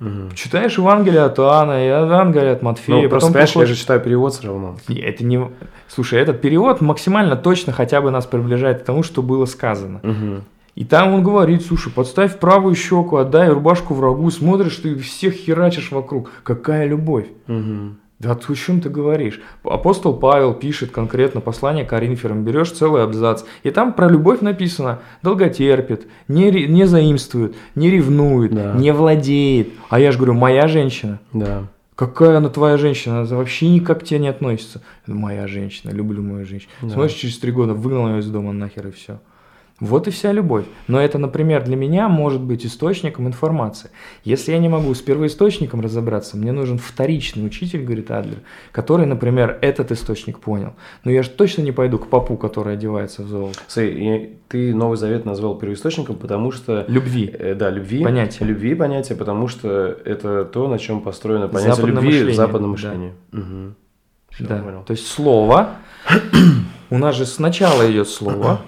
Угу. Читаешь Евангелие от Иоанна, и Евангелие от Матфея. Ну, просто, понимаешь, приходишь... я же читаю перевод все равно. Это не... Слушай, этот перевод максимально точно хотя бы нас приближает к тому, что было сказано. Угу. И там он говорит, слушай, подставь правую щеку, отдай рубашку врагу, смотришь, ты всех херачишь вокруг. Какая любовь. Угу. Да о чем ты говоришь? Апостол Павел пишет конкретно послание Коринферам, берешь целый абзац, и там про любовь написано, долготерпит, не, не заимствует, не ревнует, да. не владеет. А я же говорю, моя женщина. Да. Какая она твоя женщина? Она вообще никак к тебе не относится. Моя женщина, люблю мою женщину. Да. Смотришь, через три года выгнал ее из дома нахер и все. Вот и вся любовь. Но это, например, для меня может быть источником информации. Если я не могу с первоисточником разобраться, мне нужен вторичный учитель, говорит Адлер, который, например, этот источник понял. Но я же точно не пойду к папу, который одевается в золото. Смотри, ты Новый Завет назвал первоисточником, потому что... Любви. Э, да, любви. Понятие. Любви понятие, потому что это то, на чем построено понятие западное любви мышление. в западном мышлении. Да. Угу. Все, да. Понял. То есть слово, у нас же сначала идет слово,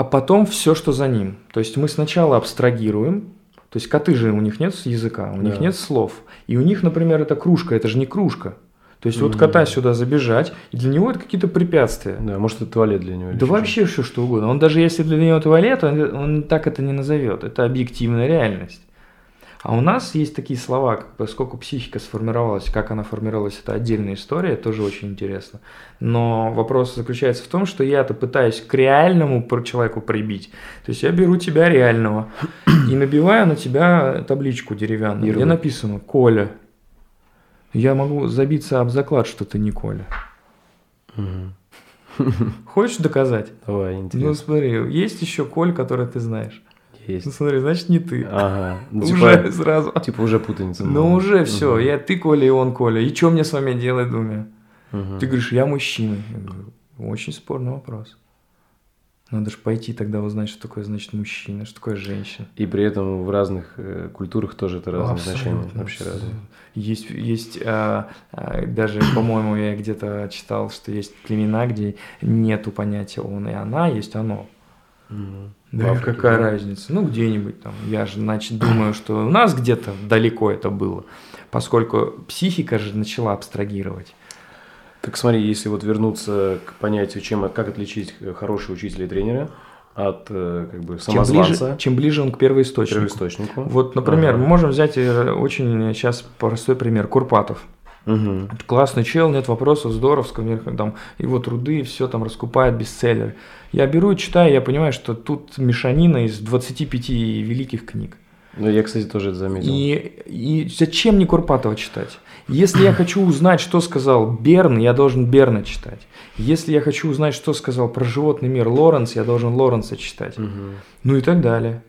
а потом все, что за ним. То есть мы сначала абстрагируем, то есть коты же, у них нет языка, у да. них нет слов. И у них, например, это кружка, это же не кружка. То есть mm-hmm. вот кота сюда забежать, и для него это какие-то препятствия. Да, может это туалет для него. Да вообще все что угодно. Он даже если для него туалет, он, он так это не назовет. Это объективная реальность. А у нас есть такие слова, поскольку психика сформировалась, как она формировалась, это отдельная история, тоже очень интересно. Но вопрос заключается в том, что я-то пытаюсь к реальному человеку прибить. То есть я беру тебя реального и набиваю на тебя табличку деревянную, где написано «Коля». Я могу забиться об заклад, что ты не Коля. Хочешь доказать? Давай, интересно. Ну смотри, есть еще Коль, который ты знаешь есть. Ну смотри, значит не ты. Ага. Ну, уже типа, сразу. Типа уже путаница. Ну уже все, я ты Коля и он Коля. И что мне с вами делать, думаю? Угу. Ты говоришь, я мужчина. Я говорю, очень спорный вопрос. Надо же пойти тогда узнать, что такое значит мужчина, что такое женщина. И при этом в разных э, культурах тоже это разные Абсолютно. значения. Вообще разные. Есть, есть а, а, даже, по-моему, я где-то читал, что есть племена, где нету понятия он и она, есть оно. Mm. Да, Африке, какая да? разница? Ну, где-нибудь там. Я же, значит, думаю, что у нас где-то далеко это было, поскольку психика же начала абстрагировать. Так смотри, если вот вернуться к понятию, чем, как отличить хорошего учителя и тренера от э, как бы самозванца. Чем ближе, чем ближе он к первоисточнику. первоисточнику. Вот, например, ага. мы можем взять э, очень сейчас простой пример. Курпатов. Угу. Классный чел, нет вопросов, здоровско, там его труды, все там раскупает бестселлер. Я беру, читаю, я понимаю, что тут мешанина из 25 великих книг. Ну, я, кстати, тоже это заметил. И, и зачем мне Курпатова читать? Если я хочу узнать, что сказал Берн, я должен Берна читать. Если я хочу узнать, что сказал про животный мир Лоренс, я должен Лоренса читать. Угу. Ну и так далее.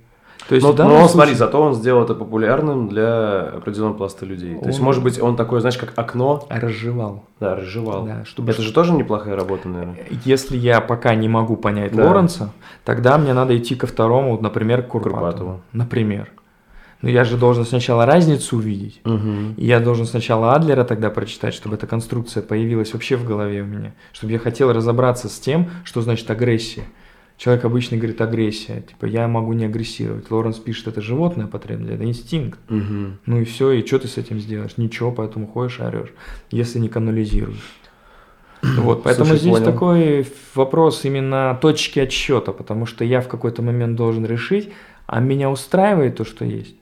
То есть, но, но случае... смотри, зато он сделал это популярным для определенного пласта людей. Он... То есть, может быть, он такой, знаешь, как окно. Разжевал. Да, разжевал. Да, чтобы... Это же тоже неплохая работа, наверное. Если я пока не могу понять да. Лоренса, тогда мне надо идти ко второму, например, к Курпатову. Курпатову. Например. Но я же должен сначала разницу увидеть. Угу. И я должен сначала Адлера тогда прочитать, чтобы эта конструкция появилась вообще в голове у меня. Чтобы я хотел разобраться с тем, что значит агрессия. Человек обычно говорит агрессия. Типа я могу не агрессировать. Лоренс пишет, это животное потребность, это инстинкт. Угу. Ну и все, и что ты с этим сделаешь? Ничего, поэтому ходишь орешь, если не канализируешь. Вот, поэтому Слушай, здесь понял. такой вопрос именно точки отсчета, потому что я в какой-то момент должен решить, а меня устраивает то, что есть.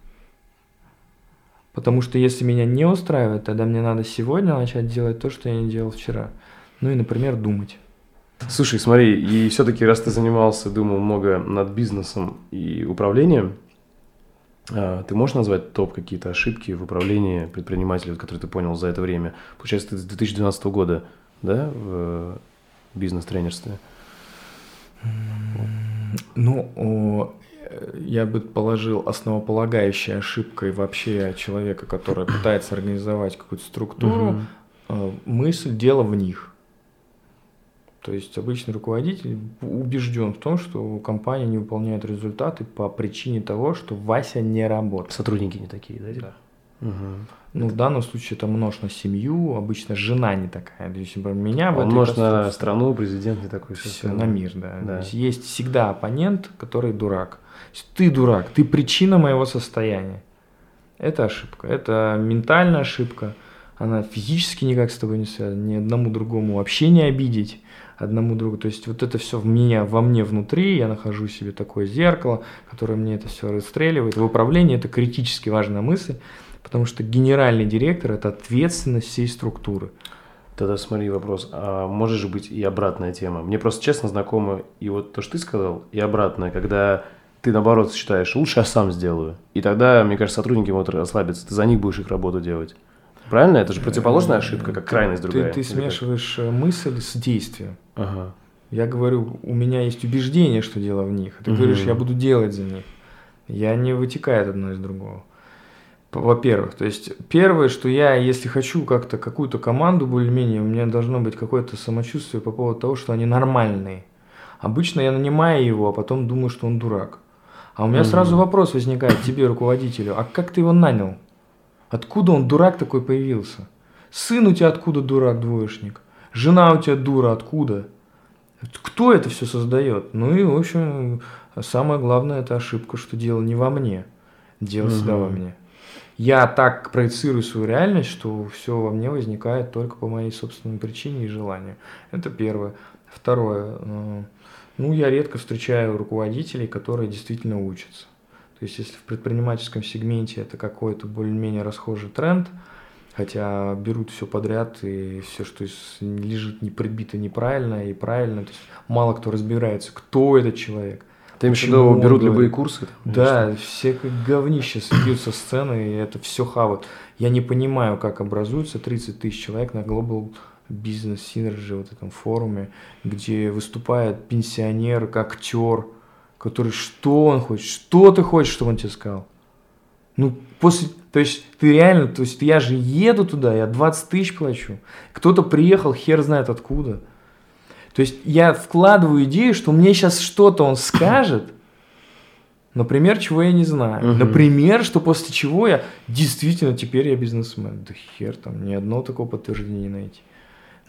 Потому что если меня не устраивает, тогда мне надо сегодня начать делать то, что я не делал вчера. Ну и, например, думать. Слушай, смотри, и все-таки раз ты занимался, думал много над бизнесом и управлением, а, ты можешь назвать топ какие-то ошибки в управлении предпринимателей, которые ты понял за это время? Получается, ты с 2012 года, да, в бизнес-тренерстве? Ну, я бы положил основополагающей ошибкой вообще человека, который пытается организовать какую-то структуру, угу. мысль «дело в них». То есть обычный руководитель убежден в том, что компания не выполняет результаты по причине того, что Вася не работает. Сотрудники не такие, да? Да. Угу. Ну, в данном случае это множь на семью, обычно жена не такая. То есть, меня в множь на страну, президент не такой. Все, на мир, да. да. Есть, есть всегда оппонент, который дурак. Ты дурак, ты причина моего состояния. Это ошибка, это ментальная ошибка. Она физически никак с тобой не связана, ни одному другому вообще не обидеть одному другу. То есть вот это все в меня, во мне внутри, я нахожу себе такое зеркало, которое мне это все расстреливает. В управлении это критически важная мысль, потому что генеральный директор – это ответственность всей структуры. Тогда смотри вопрос, а может же быть и обратная тема? Мне просто честно знакомо и вот то, что ты сказал, и обратное, когда ты наоборот считаешь, лучше я сам сделаю. И тогда, мне кажется, сотрудники могут расслабиться, ты за них будешь их работу делать. Правильно? Это же противоположная ошибка, как крайность другая. Ты, ты смешиваешь? Э, мысль с действием. Ага. Я говорю, у меня есть убеждение, что дело в них. Ты угу. говоришь, я буду делать за них. Я не вытекает одно из другого. Во-первых, то есть первое, что я, если хочу как-то какую-то команду более-менее, у меня должно быть какое-то самочувствие по поводу того, что они нормальные. Обычно я нанимаю его, а потом думаю, что он дурак. А у меня угу. сразу вопрос возникает тебе, руководителю, а как ты его нанял? Откуда он, дурак такой, появился? Сын у тебя откуда дурак, двоечник? Жена у тебя дура, откуда? Кто это все создает? Ну и, в общем, самое главное, это ошибка, что дело не во мне. Дело угу. всегда во мне. Я так проецирую свою реальность, что все во мне возникает только по моей собственной причине и желанию. Это первое. Второе. Э, ну, я редко встречаю руководителей, которые действительно учатся. То есть, если в предпринимательском сегменте это какой-то более-менее расхожий тренд, хотя берут все подряд, и все, что лежит не прибито неправильно и правильно, то есть мало кто разбирается, кто этот человек. Ты имеешь в виду, берут любые курсы? Да, все как говнище сидят со сцены, и это все хавают. Я не понимаю, как образуется 30 тысяч человек на Global бизнес Synergy, вот этом форуме, где выступает пенсионер, актер, который что он хочет, что ты хочешь, чтобы он тебе сказал. Ну, после То есть ты реально, то есть я же еду туда, я 20 тысяч плачу. Кто-то приехал, хер знает откуда. То есть я вкладываю идею, что мне сейчас что-то он скажет, например, чего я не знаю. Угу. Например, что после чего я действительно теперь я бизнесмен. Да хер там, ни одного такого подтверждения не найти.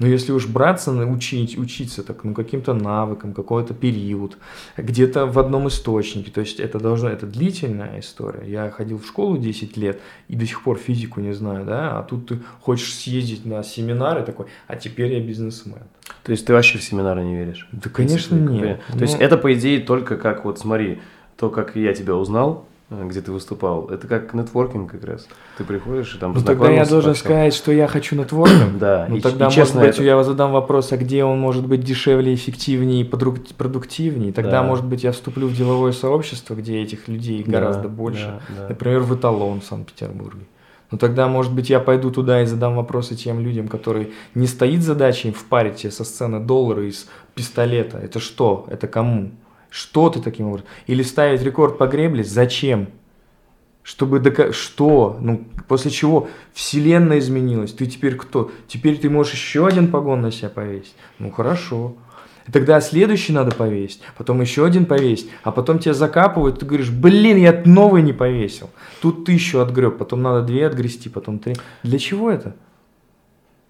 Но если уж браться, учить, учиться так, ну, каким-то навыкам, какой-то период, где-то в одном источнике, то есть это должно, это длительная история. Я ходил в школу 10 лет и до сих пор физику не знаю, да, а тут ты хочешь съездить на семинары такой, а теперь я бизнесмен. То есть ты вообще в семинары не веришь? Да, конечно, нет. То есть ну это, по идее, только как, вот смотри, то, как я тебя узнал, где ты выступал, это как нетворкинг как раз. Ты приходишь и там Ну тогда я должен сказать, что я хочу нетворкинг. Да. Ну тогда, может быть, я задам вопрос, а где он может быть дешевле, эффективнее и продуктивнее. Тогда, может быть, я вступлю в деловое сообщество, где этих людей гораздо больше. Например, в эталон в Санкт-Петербурге. Ну тогда, может быть, я пойду туда и задам вопросы тем людям, которые не стоит задачей впарить тебе со сцены доллары из пистолета. Это что? Это кому? Что ты таким образом? Или ставить рекорд по гребле? Зачем? Чтобы дока... Что? Ну, после чего вселенная изменилась. Ты теперь кто? Теперь ты можешь еще один погон на себя повесить. Ну, хорошо. Тогда следующий надо повесить, потом еще один повесить, а потом тебя закапывают, ты говоришь, блин, я новый не повесил. Тут еще отгреб, потом надо две отгрести, потом три. Для чего это?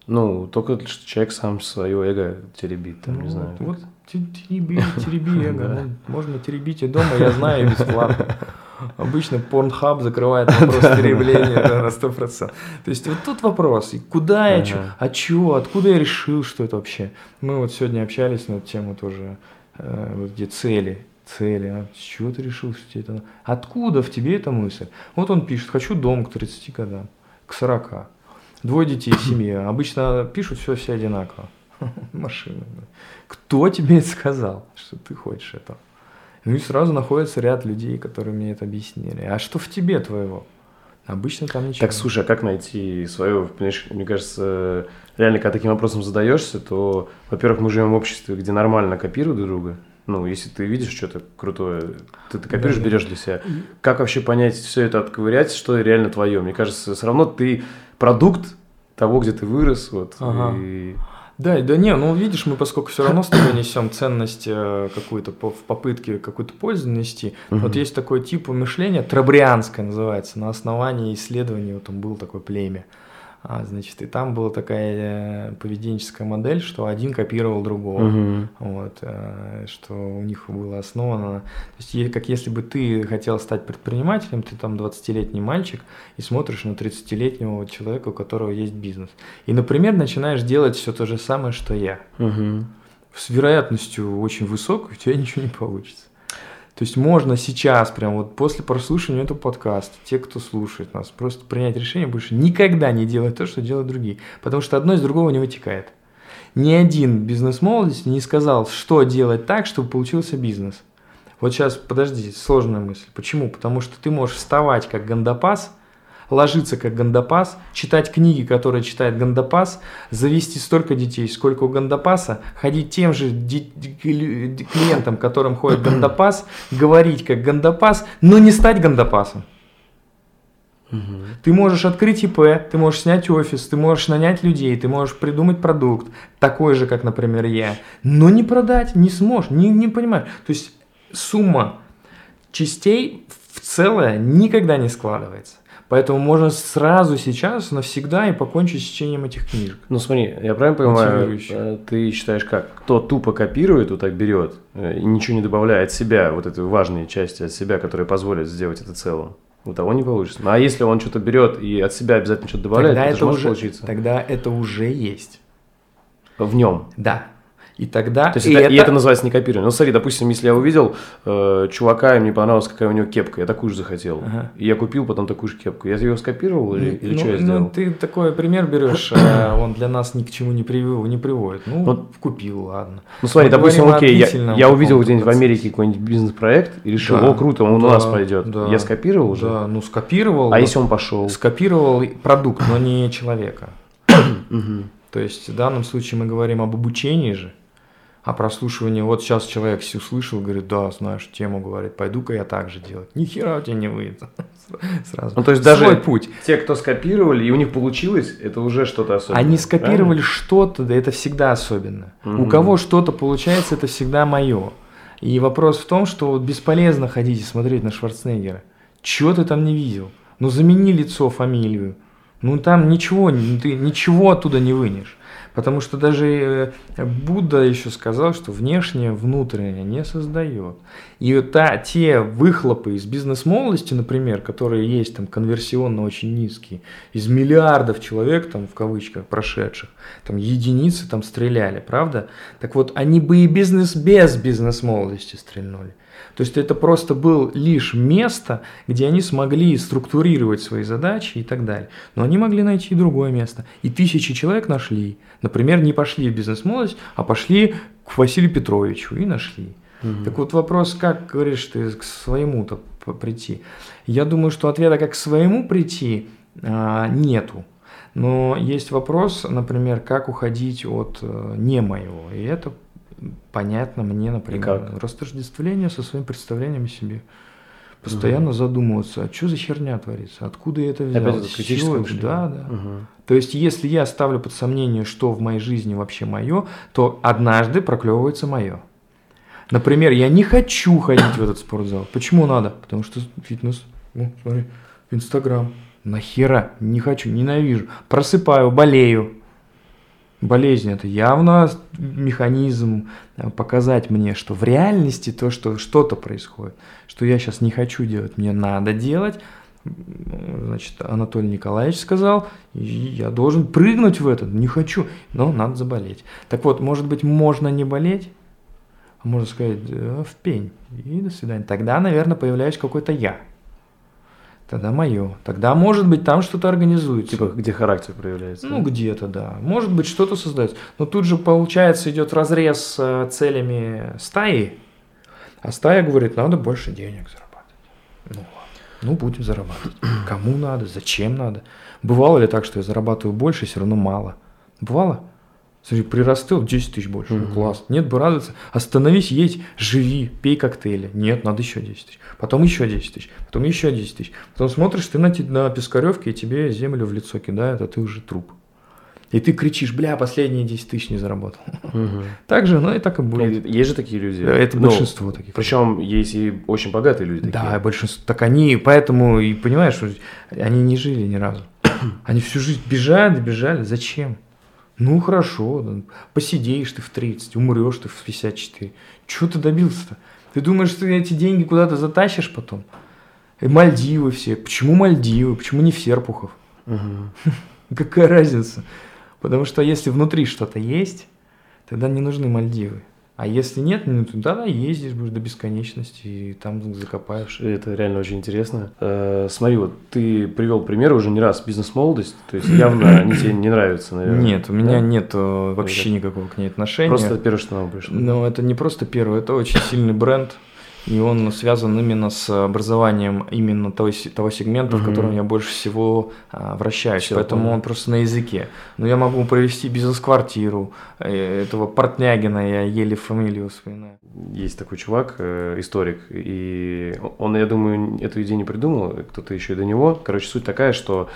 Ну, только что человек сам свое эго теребит, там, ну, не знаю. Вот, тереби, тереби эго. Ну, можно теребить и дома, я знаю, бесплатно. Обычно порнхаб закрывает вопрос теребления да, на 100%. То есть вот тут вопрос, куда я, чё, а чего, откуда я решил, что это вообще. Мы вот сегодня общались на эту тему тоже, э, вот где цели, цели, а с чего ты решил, что тебе это Откуда в тебе эта мысль? Вот он пишет, хочу дом к 30 годам, к 40. Двое детей, семья. Обычно пишут все все одинаково. Машина. Кто тебе это сказал, что ты хочешь этого? Ну и сразу находится ряд людей, которые мне это объяснили. А что в тебе твоего? Обычно там ничего. Так, слушай, а как найти свое? Понимаешь, мне кажется, реально, когда таким вопросом задаешься, то, во-первых, мы живем в обществе, где нормально копируют друг друга. Ну, если ты видишь что-то крутое, ты это копируешь, да, берешь для себя. Как вообще понять все это, отковырять, что реально твое? Мне кажется, все равно ты продукт того, где ты вырос, вот. Ага. И... Да, да не, ну видишь, мы поскольку все равно с тобой несем ценность э, какую-то по, в попытке какую-то пользу нести, угу. вот есть такой тип мышления, трабрианское называется, на основании исследований, вот он был такое племя. А, значит, и там была такая э, поведенческая модель, что один копировал другого. Угу. Вот, э, что у них было основано. То есть, как если бы ты хотел стать предпринимателем, ты там 20-летний мальчик, и смотришь на 30-летнего человека, у которого есть бизнес. И, например, начинаешь делать все то же самое, что я. Угу. С вероятностью очень высокой у тебя ничего не получится. То есть можно сейчас, прям вот после прослушивания этого подкаста, те, кто слушает нас, просто принять решение больше никогда не делать то, что делают другие. Потому что одно из другого не вытекает. Ни один бизнес молодости не сказал, что делать так, чтобы получился бизнес. Вот сейчас, подождите, сложная мысль. Почему? Потому что ты можешь вставать как гандапас – ложиться как гандапас, читать книги, которые читает гандапас, завести столько детей, сколько у гандапаса, ходить тем же клиентам, которым ходит гандапас, говорить как гандапас, но не стать гандапасом. Ты можешь открыть ИП, ты можешь снять офис, ты можешь нанять людей, ты можешь придумать продукт, такой же, как, например, я, но не продать не сможешь, не, не понимаю. То есть сумма частей в целое никогда не складывается. Поэтому можно сразу сейчас, навсегда и покончить с чтением этих книжек. Ну смотри, я правильно понимаю, э, ты считаешь как? Кто тупо копирует, вот так берет э, и ничего не добавляет от себя, вот этой важные части от себя, которые позволят сделать это целым? У того не получится. А если он что-то берет и от себя обязательно что-то добавляет, тогда это, это уже, получиться. Тогда это уже есть. В нем? Да. И тогда... То есть и, это, это... и это называется не копирование. Ну, смотри, допустим, если я увидел э, чувака, и мне понравилось, какая у него кепка, я такую же захотел. Ага. И я купил потом такую же кепку. Я ее скопировал или, или ну, что я ну, сделал? ты такой пример берешь, а он для нас ни к чему не, привел, не приводит. Ну, вот, купил, ладно. Ну, смотри, Мы допустим, окей, я, я увидел где-нибудь в Америке какой-нибудь бизнес-проект и решил, да, о, круто, он да, у нас пойдет. Да, я скопировал уже? Да, ну, скопировал. А если он пошел? Скопировал продукт, но не человека. То есть в данном случае мы говорим об обучении же. А прослушивание, вот сейчас человек все услышал, говорит, да, знаешь, тему, говорит, пойду-ка я так же делать. Ни хера у тебя не выйдет. Сразу. Ну, то есть даже путь. те, кто скопировали, и у них получилось, это уже что-то особенное. Они скопировали что-то, да это всегда особенно. Угу. У кого что-то получается, это всегда мое. И вопрос в том, что бесполезно ходить и смотреть на Шварценеггера. Чего ты там не видел? Ну, замени лицо, фамилию. Ну, там ничего, ты ничего оттуда не вынешь. Потому что даже э, Будда еще сказал, что внешнее внутреннее не создает. И та, те выхлопы из бизнес-молодости, например, которые есть там конверсионно очень низкие, из миллиардов человек, там в кавычках, прошедших, там единицы там стреляли, правда? Так вот, они бы и бизнес без бизнес-молодости стрельнули. То есть это просто был лишь место, где они смогли структурировать свои задачи и так далее. Но они могли найти и другое место. И тысячи человек нашли. Например, не пошли в бизнес-молодость, а пошли к Василию Петровичу и нашли. Угу. Так вот вопрос, как, говоришь ты, к своему-то прийти? Я думаю, что ответа, как к своему прийти, а, нету. Но есть вопрос, например, как уходить от э, не моего. И это понятно мне, например, как? растождествление со своим представлением о себе. Постоянно угу. задумываться, а что за херня творится, откуда я это взял, Опять это критическое это? Да, да. Угу. То есть, если я ставлю под сомнение, что в моей жизни вообще мое, то однажды проклевывается мое. Например, я не хочу ходить в этот спортзал. Почему надо? Потому что фитнес. Ну, смотри, Инстаграм. Нахера? Не хочу, ненавижу. Просыпаю, болею болезнь это явно механизм э, показать мне, что в реальности то, что что-то происходит, что я сейчас не хочу делать, мне надо делать. Значит, Анатолий Николаевич сказал, я должен прыгнуть в это, не хочу, но надо заболеть. Так вот, может быть, можно не болеть, а можно сказать, в пень, и до свидания. Тогда, наверное, появляюсь какой-то я. Тогда мое. Тогда, может быть, там что-то организуется. Типа, где характер проявляется. Ну, да? где-то, да. Может быть, что-то создается. Но тут же, получается, идет разрез с э, целями стаи. А стая говорит, надо больше денег зарабатывать. Ну, ну будем зарабатывать. Кому надо, зачем надо. Бывало ли так, что я зарабатываю больше, все равно мало? Бывало? Смотри, прирастил 10 тысяч больше. Угу. Класс. Нет бы радоваться. Остановись, едь, живи, пей коктейли. Нет, надо еще 10 тысяч. Потом еще 10 тысяч. Потом еще 10 тысяч. Потом смотришь, ты на, на Пискаревке, и тебе землю в лицо кидают, а ты уже труп. И ты кричишь, бля, последние 10 тысяч не заработал. Угу. Так же, ну и так и будет. Есть же такие люди. Это ну, большинство таких. Причем есть и очень богатые люди такие. Да, большинство. Так они, поэтому, и понимаешь, они не жили ни разу. Они всю жизнь бежали, бежали. Зачем? Ну хорошо, посидеешь ты в 30, умрешь ты в 54. Чего ты добился-то? Ты думаешь, что ты эти деньги куда-то затащишь потом? И Мальдивы все. Почему Мальдивы? Почему не в Серпухов? Угу. Какая разница? Потому что если внутри что-то есть, тогда не нужны Мальдивы. А если нет, ну тогда ездишь будешь до бесконечности и там закопаешь. Это реально очень интересно. Э, смотри, вот ты привел пример уже не раз бизнес-молодость, то есть явно они тебе не нравятся, наверное. Нет, у меня да? нет э, вообще никакого к ней отношения. Просто первое, что нам пришло. Но это не просто первое, это очень сильный бренд и он связан именно с образованием именно того, того сегмента, угу. в котором я больше всего а, вращаюсь. Все Поэтому понял. он просто на языке. Но я могу провести бизнес-квартиру э, этого Портнягина, я еле фамилию вспоминаю. Есть такой чувак, э, историк, и он, я думаю, эту идею не придумал, кто-то еще и до него. Короче, суть такая, что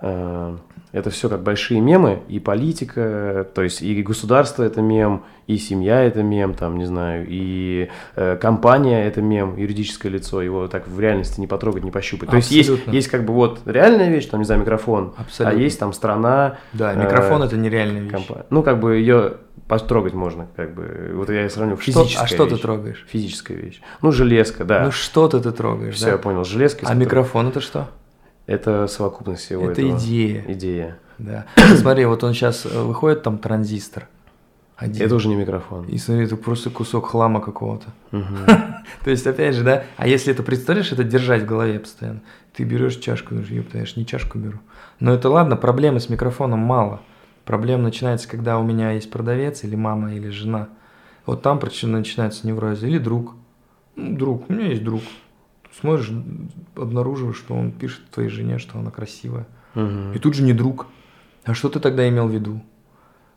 это все как большие мемы, и политика, то есть и государство это мем, и семья это мем, там, не знаю, и э, компания это мем, юридическое лицо, его так в реальности не потрогать, не пощупать. То Абсолютно. есть есть, есть как бы вот реальная вещь, там, не знаю, микрофон, а Абсолютно. а есть там страна. Да, микрофон э, это нереальная вещь. Компания. Ну, как бы ее потрогать можно, как бы. Вот я сравню физическая что, А что ты трогаешь? Физическая вещь. Ну, железка, да. Ну, что-то ты трогаешь, Все, да? я понял, железка. А микрофон это что? Это совокупность всего это этого. Это идея. Идея. Да. Смотри, вот он сейчас э, выходит, там транзистор. Один. Это уже не микрофон. И смотри, это просто кусок хлама какого-то. То есть, опять же, да, а если это представляешь, это держать в голове постоянно. Ты берешь чашку, думаешь, ёпта, я ж не чашку беру. Но это ладно, проблемы с микрофоном мало. Проблема начинается, когда у меня есть продавец или мама, или жена. Вот там причина начинается неврозы. Или друг. Ну, друг, у меня есть друг смотришь, обнаруживаешь, что он пишет твоей жене, что она красивая. Угу. И тут же не друг. А что ты тогда имел в виду?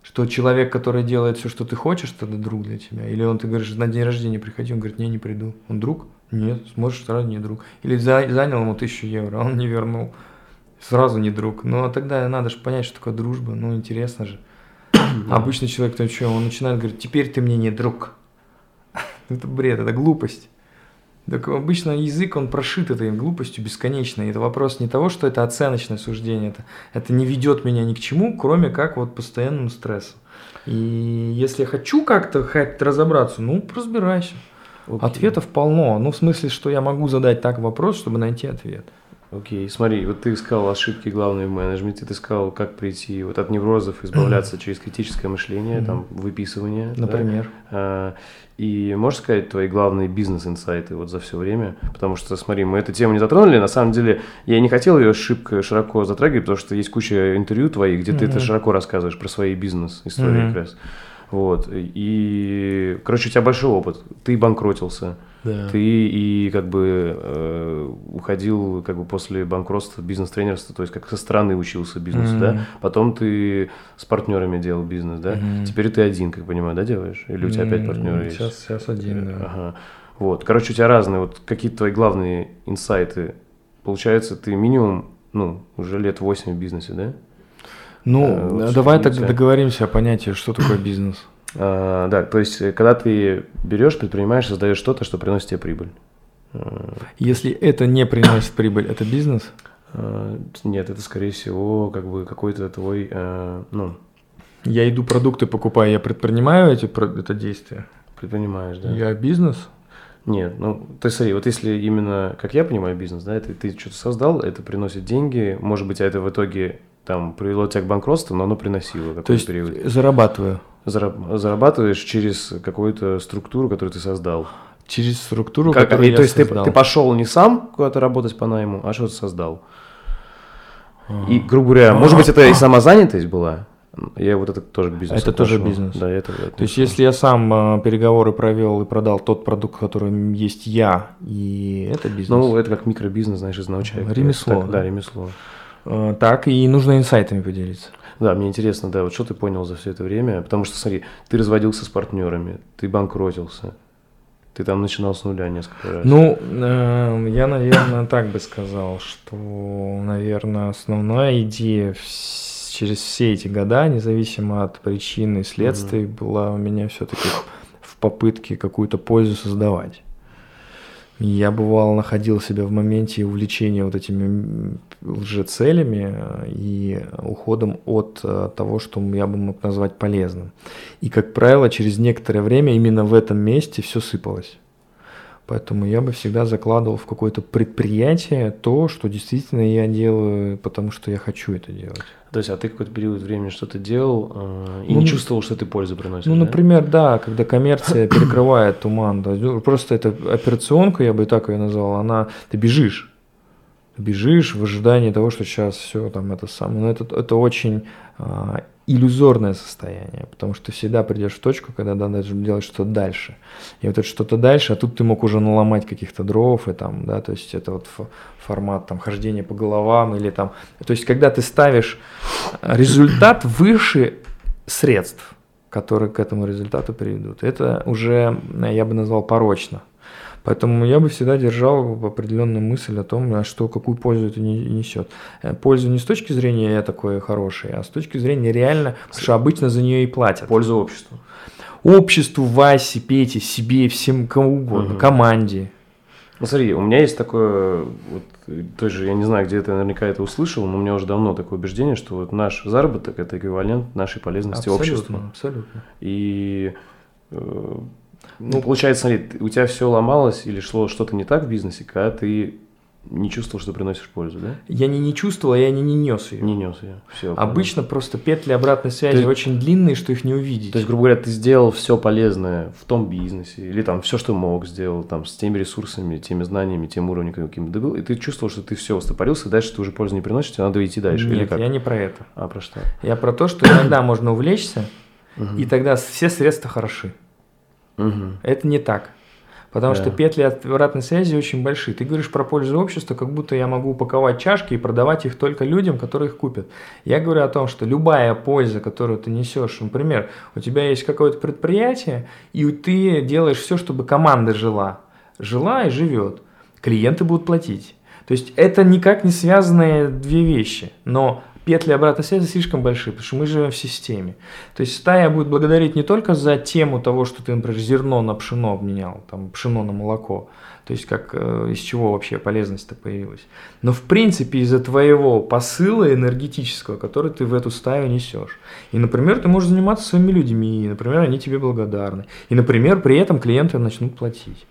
Что человек, который делает все, что ты хочешь, это друг для тебя. Или он, ты говоришь, на день рождения приходи, он говорит, не, не приду. Он друг? Нет, сможешь сразу не друг. Или за, занял ему тысячу евро, а он не вернул. Сразу не друг. Ну, а тогда надо же понять, что такое дружба. Ну, интересно же. Обычный человек, то что, он начинает говорить, теперь ты мне не друг. это бред, это глупость. Так обычно язык, он прошит этой глупостью бесконечно. И это вопрос не того, что это оценочное суждение, это, это не ведет меня ни к чему, кроме как вот постоянному стрессу. И если я хочу как-то хоть разобраться, ну, разбирайся. Okay. Ответов полно. Ну, в смысле, что я могу задать так вопрос, чтобы найти ответ. Окей, okay. смотри, вот ты искал ошибки главные в менеджменте, ты искал, как прийти вот от неврозов, избавляться через критическое мышление, там, выписывание. Например. Да? А, и можешь сказать твои главные бизнес-инсайты вот за все время? Потому что, смотри, мы эту тему не затронули. На самом деле, я не хотел ее шибко широко затрагивать, потому что есть куча интервью твоих, где mm-hmm. ты это широко рассказываешь про свои бизнес-истории mm-hmm. как раз. Вот. И, короче, у тебя большой опыт. Ты банкротился. Да. Ты и как бы э, уходил как бы после банкротства бизнес-тренерства, то есть как со стороны учился бизнесу, mm-hmm. да? Потом ты с партнерами делал бизнес, да? Mm-hmm. Теперь ты один, как понимаю, да, делаешь? Или у тебя опять партнеры есть? Сейчас, сейчас один, да. Ага. Вот. Короче, у тебя разные, вот какие твои главные инсайты? Получается, ты минимум, ну, уже лет 8 в бизнесе, да? Ну, а, давай тогда договоримся о понятии, что такое бизнес. А, да, то есть, э, когда ты берешь, предпринимаешь, создаешь что-то, что приносит тебе прибыль. А. Если это не приносит прибыль, это бизнес? А, нет, это, скорее всего, как бы какой-то твой, ну... Я иду продукты покупаю, я предпринимаю эти, это действие? Предпринимаешь, да. Я бизнес? Нет, ну, ты смотри, вот если именно, как я понимаю, бизнес, да, это ты что-то создал, это приносит деньги, может быть, а это в итоге там привело тебя к банкротству, но оно приносило какой-то То есть период. зарабатываю? зарабатываешь через какую-то структуру, которую ты создал. Через структуру, как, которую и, я То есть ты, ты пошел не сам куда-то работать по найму, а что-то создал. И, грубо говоря, может быть, это и самозанятость была, я вот это тоже к бизнесу. Это тоже бизнес. Да, это. это То есть, если я сам э, переговоры провел и продал тот продукт, который есть я, и это бизнес. Ну, это как микробизнес, знаешь, из научаек. Ремесло. Так, да, ремесло. Э, так, и нужно инсайтами поделиться. Да, мне интересно, да, вот что ты понял за все это время? Потому что, смотри, ты разводился с партнерами, ты банкротился, ты там начинал с нуля несколько раз. Ну, э, я, наверное, так бы сказал, что, наверное, основная идея через все эти года, независимо от причины и следствий, угу. была у меня все-таки в попытке какую-то пользу создавать. Я бывало находил себя в моменте увлечения вот этими лжецелями э, и уходом от э, того, что я бы мог назвать полезным. И, как правило, через некоторое время именно в этом месте все сыпалось. Поэтому я бы всегда закладывал в какое-то предприятие то, что действительно я делаю, потому что я хочу это делать. То есть, а ты какой-то период времени что-то делал э, и ну, не чувствовал, что ты пользу приносишь? Ну, да? например, да, когда коммерция перекрывает туман. Да, просто эта операционка, я бы так ее назвал, она, ты бежишь. Бежишь в ожидании того, что сейчас все там это самое. Но это, это очень а, иллюзорное состояние, потому что ты всегда придешь в точку, когда надо делать что-то дальше. И вот это что-то дальше, а тут ты мог уже наломать каких-то дров, и там, да, то есть это вот формат там хождения по головам или там, то есть когда ты ставишь результат выше средств, которые к этому результату приведут, это уже, я бы назвал, порочно. Поэтому я бы всегда держал определенную мысль о том, а что какую пользу это несет. Э, пользу не с точки зрения я такой хороший, а с точки зрения реально, потому что обычно за нее и платят. Пользу обществу. Обществу, Васе, Пете, себе, всем кому угодно, угу. команде. Ну смотри, у меня есть такое, вот, тоже, я не знаю, где ты наверняка это услышал, но у меня уже давно такое убеждение, что вот наш заработок – это эквивалент нашей полезности абсолютно, обществу. Абсолютно, И э, ну, получается, смотри, у тебя все ломалось или шло что-то не так в бизнесе, когда ты не чувствовал, что приносишь пользу, да? Я не не чувствовал, я не, не нес ее. Не нес ее. Все. Обычно правильно. просто петли обратной связи есть, очень длинные, что их не увидеть. То есть, грубо говоря, ты сделал все полезное в том бизнесе, или там все, что мог, сделал там с теми ресурсами, теми знаниями, тем уровнем, каким ты был, и ты чувствовал, что ты все устопорился, дальше ты уже пользу не приносишь, тебе надо идти дальше. Нет, или как? я не про это. А про что? Я про то, что иногда можно увлечься, и тогда все средства хороши. Угу. Это не так. Потому да. что петли обратной связи очень большие. Ты говоришь про пользу общества, как будто я могу упаковать чашки и продавать их только людям, которые их купят. Я говорю о том, что любая польза, которую ты несешь, например, у тебя есть какое-то предприятие, и ты делаешь все, чтобы команда жила. Жила и живет. Клиенты будут платить. То есть это никак не связанные две вещи. Но петли обратной связи слишком большие, потому что мы живем в системе. То есть стая будет благодарить не только за тему того, что ты, например, зерно на пшено обменял, там, пшено на молоко, то есть как, э, из чего вообще полезность-то появилась, но в принципе из-за твоего посыла энергетического, который ты в эту стаю несешь. И, например, ты можешь заниматься своими людьми, и, например, они тебе благодарны. И, например, при этом клиенты начнут платить.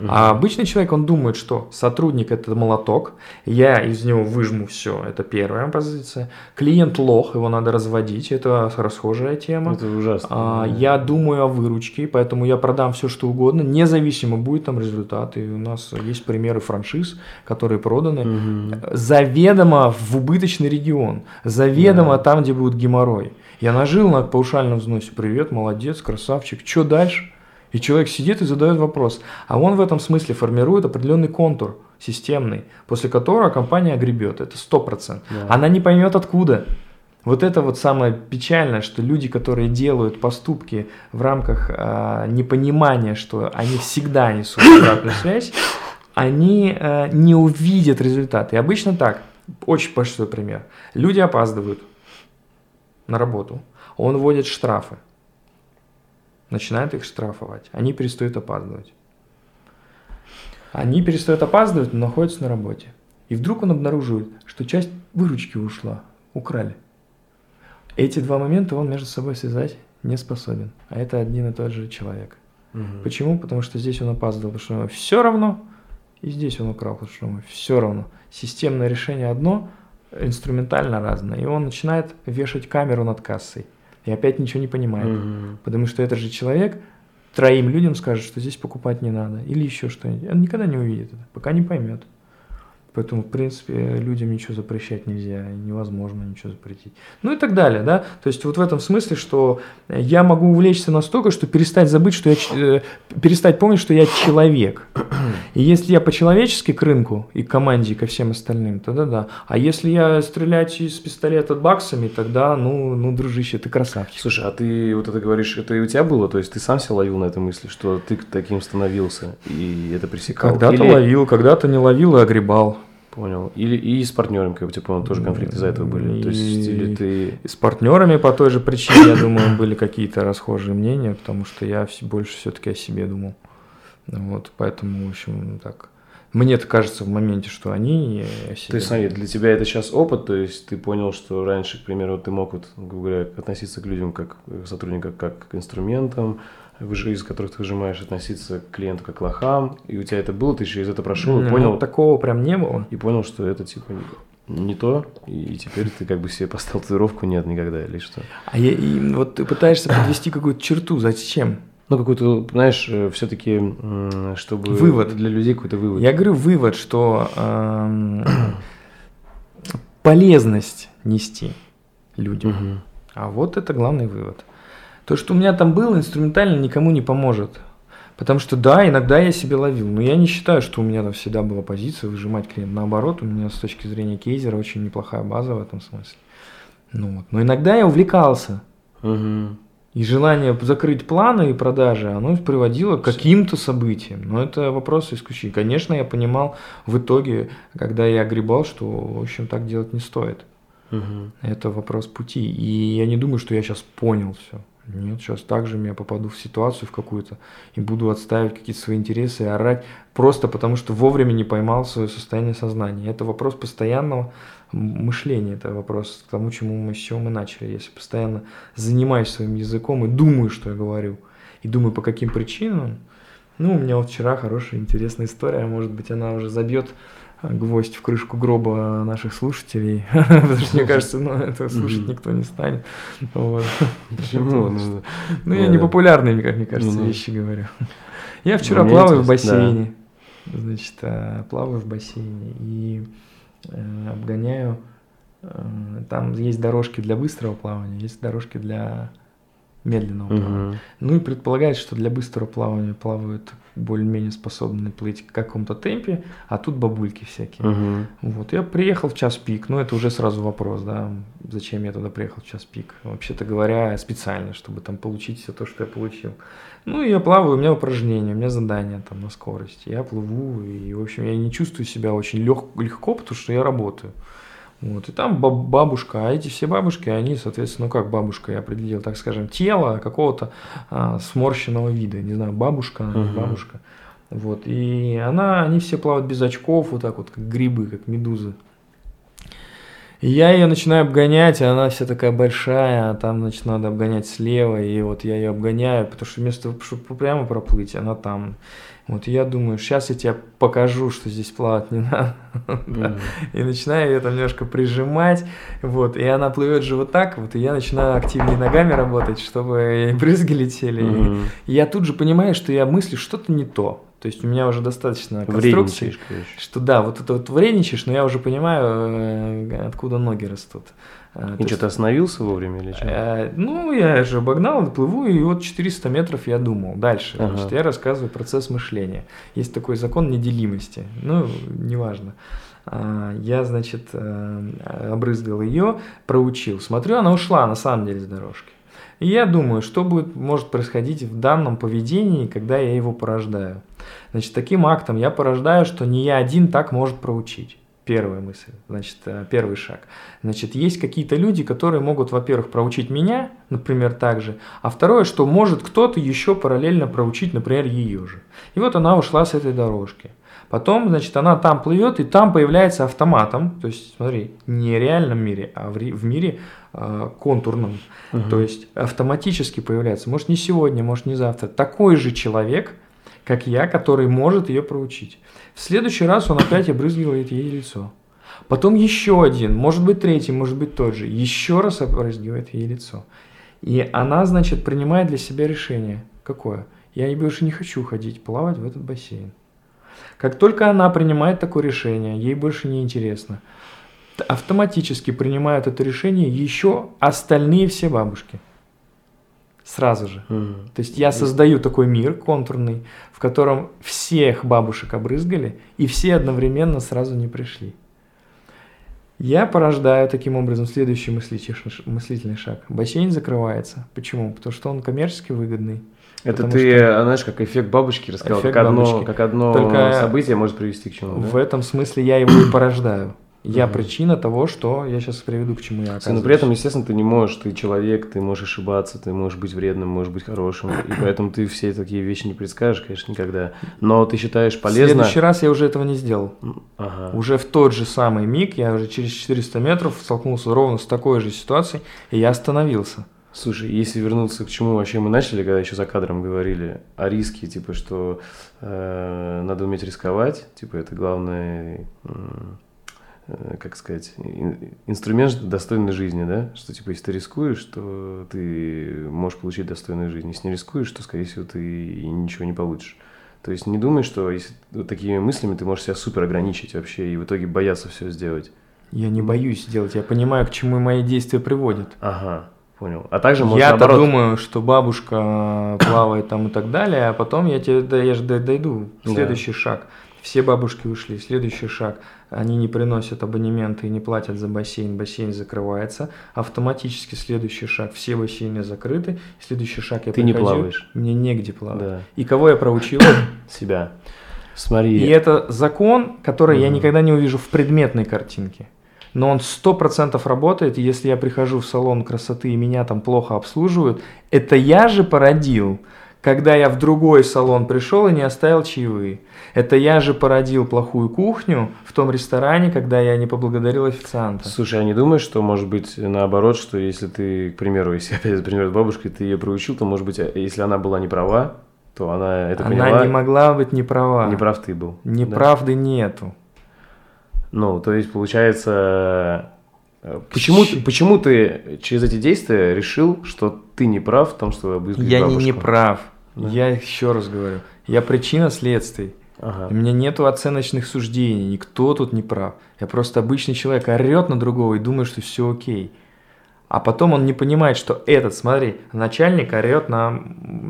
А обычный человек, он думает, что сотрудник это молоток, я из него выжму все, это первая позиция. Клиент лох, его надо разводить, это расхожая тема. Это ужасно. А, я думаю о выручке, поэтому я продам все, что угодно, независимо будет там результат. И у нас есть примеры франшиз, которые проданы угу. заведомо в убыточный регион, заведомо да. там, где будет геморрой. Я нажил на паушальном взносе, привет, молодец, красавчик, что дальше? И человек сидит и задает вопрос. А он в этом смысле формирует определенный контур системный, после которого компания гребет. Это 100%. Да. Она не поймет откуда. Вот это вот самое печальное, что люди, которые делают поступки в рамках э, непонимания, что они всегда несут обратную связь, они э, не увидят результат. И обычно так. Очень простой пример. Люди опаздывают на работу. Он вводит штрафы начинает их штрафовать. Они перестают опаздывать. Они перестают опаздывать, но находятся на работе. И вдруг он обнаруживает, что часть выручки ушла, украли. Эти два момента он между собой связать не способен. А это один и тот же человек. Угу. Почему? Потому что здесь он опаздывал, потому что ему все равно, и здесь он украл, потому что ему все равно. Системное решение одно, инструментально разное. И он начинает вешать камеру над кассой и опять ничего не понимает. Угу. Потому что этот же человек троим людям скажет, что здесь покупать не надо, или еще что-нибудь. Он никогда не увидит это, пока не поймет. Поэтому, в принципе, людям ничего запрещать нельзя, невозможно ничего запретить. Ну и так далее, да. То есть вот в этом смысле, что я могу увлечься настолько, что перестать забыть, что я, э, перестать помнить, что я человек. И если я по-человечески к рынку и к команде, и ко всем остальным, тогда да. А если я стрелять из пистолета баксами, тогда, ну, ну, дружище, ты красавчик. Слушай, а ты вот это говоришь, это и у тебя было? То есть ты сам себя ловил на этой мысли, что ты таким становился и это пресекал? Когда-то Или... ловил, когда-то не ловил и огребал. Понял. Или и с партнерами, как бы, типа, тоже конфликты из-за этого были. И, То есть, или ты... С партнерами по той же причине, я думаю, были какие-то расхожие мнения, потому что я больше все-таки о себе думал. Вот, поэтому, в общем, так. мне это кажется в моменте, что они о себе. Есть, смотри, для тебя это сейчас опыт, то есть ты понял, что раньше, к примеру, ты мог, вот, грубо говоря, относиться к людям как к сотрудникам, как к инструментам, из которых ты выжимаешь, относиться к клиенту как к лохам, и у тебя это было, ты через это прошел и ну, понял. Такого прям не было. И понял, что это типа не то, и теперь ты как бы себе поставил татуировку нет никогда или что. А я, и вот ты пытаешься подвести какую-то черту, зачем? Ну, какой-то, знаешь, э, все-таки, чтобы... Вывод. Для людей какой-то вывод. Я говорю вывод, что э, полезность нести людям. Угу. А вот это главный вывод. То, что у меня там было, инструментально никому не поможет. Потому что да, иногда я себе ловил, но я не считаю, что у меня там всегда была позиция выжимать клиента. Наоборот, у меня с точки зрения кейзера очень неплохая база в этом смысле. Ну, вот. Но иногда я увлекался. Угу. И желание закрыть планы и продажи, оно приводило к каким-то событиям. Но это вопрос исключения. Конечно, я понимал в итоге, когда я огребал, что, в общем, так делать не стоит. Угу. Это вопрос пути. И я не думаю, что я сейчас понял все. Нет, сейчас также я попаду в ситуацию в какую-то и буду отстаивать какие-то свои интересы и орать просто потому, что вовремя не поймал свое состояние сознания. Это вопрос постоянного мышления, это вопрос к тому, чему мы, с чего мы начали. Если постоянно занимаюсь своим языком и думаю, что я говорю, и думаю, по каким причинам, ну, у меня вот вчера хорошая, интересная история, может быть, она уже забьет гвоздь в крышку гроба наших слушателей, потому что мне кажется, ну, это слушать никто не станет. Почему? Ну, я не популярные, как мне кажется, ну, вещи говорю. Я вчера плаваю в бассейне, значит, э, плаваю в бассейне и э, обгоняю. Э, там есть дорожки для быстрого плавания, есть дорожки для медленного плавания. Ну и предполагается, что для быстрого плавания плавают более-менее способны плыть в каком-то темпе, а тут бабульки всякие. Угу. Вот, я приехал в час пик, но это уже сразу вопрос, да, зачем я туда приехал в час пик. Вообще-то говоря, специально, чтобы там получить все то, что я получил. Ну, и я плаваю, у меня упражнения, у меня задания там на скорость. Я плыву, и, в общем, я не чувствую себя очень лег, легко, потому что я работаю. Вот, и там бабушка, а эти все бабушки, они, соответственно, ну как бабушка, я определил, так скажем, тело какого-то а, сморщенного вида, не знаю, бабушка, угу. бабушка. Вот, и она, они все плавают без очков, вот так вот, как грибы, как медузы. И я ее начинаю обгонять, а она вся такая большая, а там, значит, надо обгонять слева, и вот я ее обгоняю, потому что вместо того, чтобы прямо проплыть, она там. Вот я думаю, сейчас я тебе покажу, что здесь плавать не надо. И начинаю ее там немножко прижимать. Вот, и она плывет же вот так, вот, и я начинаю активнее ногами работать, чтобы брызги летели. И я тут же понимаю, что я мыслю что-то не то. То есть у меня уже достаточно конструкции, что да, вот это вот вредничаешь, но я уже понимаю, э, откуда ноги растут. А, и что, ты остановился вовремя или что? А, ну, я же обогнал, плыву, и вот 400 метров я думал. Дальше, ага. значит, я рассказываю процесс мышления. Есть такой закон неделимости, ну, неважно. А, я, значит, э, обрызгал ее, проучил. Смотрю, она ушла на самом деле с дорожки. И я думаю, что будет, может происходить в данном поведении, когда я его порождаю. Значит, таким актом я порождаю, что не я один так может проучить. Первая мысль, значит, э, первый шаг. Значит, есть какие-то люди, которые могут, во-первых, проучить меня, например, так же, а второе, что может кто-то еще параллельно проучить, например, ее же. И вот она ушла с этой дорожки. Потом, значит, она там плывет, и там появляется автоматом, то есть, смотри, не в реальном мире, а в, в мире э, контурном. Угу. То есть автоматически появляется, может не сегодня, может не завтра, такой же человек, как я, который может ее проучить. В следующий раз он опять обрызгивает ей лицо. Потом еще один, может быть третий, может быть тот же, еще раз обрызгивает ей лицо. И она, значит, принимает для себя решение. Какое? Я больше не хочу ходить плавать в этот бассейн. Как только она принимает такое решение, ей больше не интересно, автоматически принимают это решение еще остальные все бабушки – сразу же. Mm. То есть я создаю такой мир контурный, в котором всех бабушек обрызгали, и все одновременно сразу не пришли. Я порождаю таким образом следующий мыслительный шаг. Бассейн закрывается. Почему? Потому что он коммерчески выгодный. Это ты, что... А, знаешь, как эффект бабочки рассказал, эффект как, бабочки. Одно, как одно Только событие может привести к чему. В этом смысле я его и порождаю. Я угу. причина того, что я сейчас приведу, к чему я оказываюсь. Но при этом, естественно, ты не можешь, ты человек, ты можешь ошибаться, ты можешь быть вредным, можешь быть хорошим. И поэтому ты все такие вещи не предскажешь, конечно, никогда. Но ты считаешь полезно... В следующий раз я уже этого не сделал. Ага. Уже в тот же самый миг, я уже через 400 метров столкнулся ровно с такой же ситуацией, и я остановился. Слушай, если вернуться к чему вообще мы начали, когда еще за кадром говорили о риске, типа, что э, надо уметь рисковать, типа, это главное... Э, как сказать, инструмент достойной жизни, да? Что, типа, если ты рискуешь, то ты можешь получить достойную жизнь. Если не рискуешь, то, скорее всего, ты и ничего не получишь. То есть не думай, что если вот такими мыслями ты можешь себя супер ограничить вообще и в итоге бояться все сделать. Я не боюсь сделать, я понимаю, к чему мои действия приводят. Ага, понял. А также можно Я-то наоборот... думаю, что бабушка плавает там и так далее, а потом я тебе, да, я же дойду, следующий да. шаг. Все бабушки ушли, следующий шаг – они не приносят абонементы и не платят за бассейн, бассейн закрывается, автоматически следующий шаг, все бассейны закрыты, следующий шаг я Ты приходил, не плаваешь. Мне негде плавать. Да. И кого я проучил? Себя. Смотри. И это закон, который угу. я никогда не увижу в предметной картинке. Но он сто процентов работает, и если я прихожу в салон красоты и меня там плохо обслуживают, это я же породил когда я в другой салон пришел и не оставил чаевые. Это я же породил плохую кухню в том ресторане, когда я не поблагодарил официанта. Слушай, а не думаешь, что может быть наоборот, что если ты, к примеру, если опять пример с бабушкой, ты ее проучил, то может быть, а, если она была не права, то она это она поняла. Она не могла быть не права. Не прав ты был. Неправды да? нету. Ну, то есть, получается, э, Почему, Ч... почему ты через эти действия решил, что ты не прав в том, что обыскивать Я бабушку? не, не прав. Да. Я еще раз говорю, я причина следствий. Ага. У меня нету оценочных суждений, никто тут не прав. Я просто обычный человек, орет на другого и думает, что все окей. А потом он не понимает, что этот, смотри, начальник орет на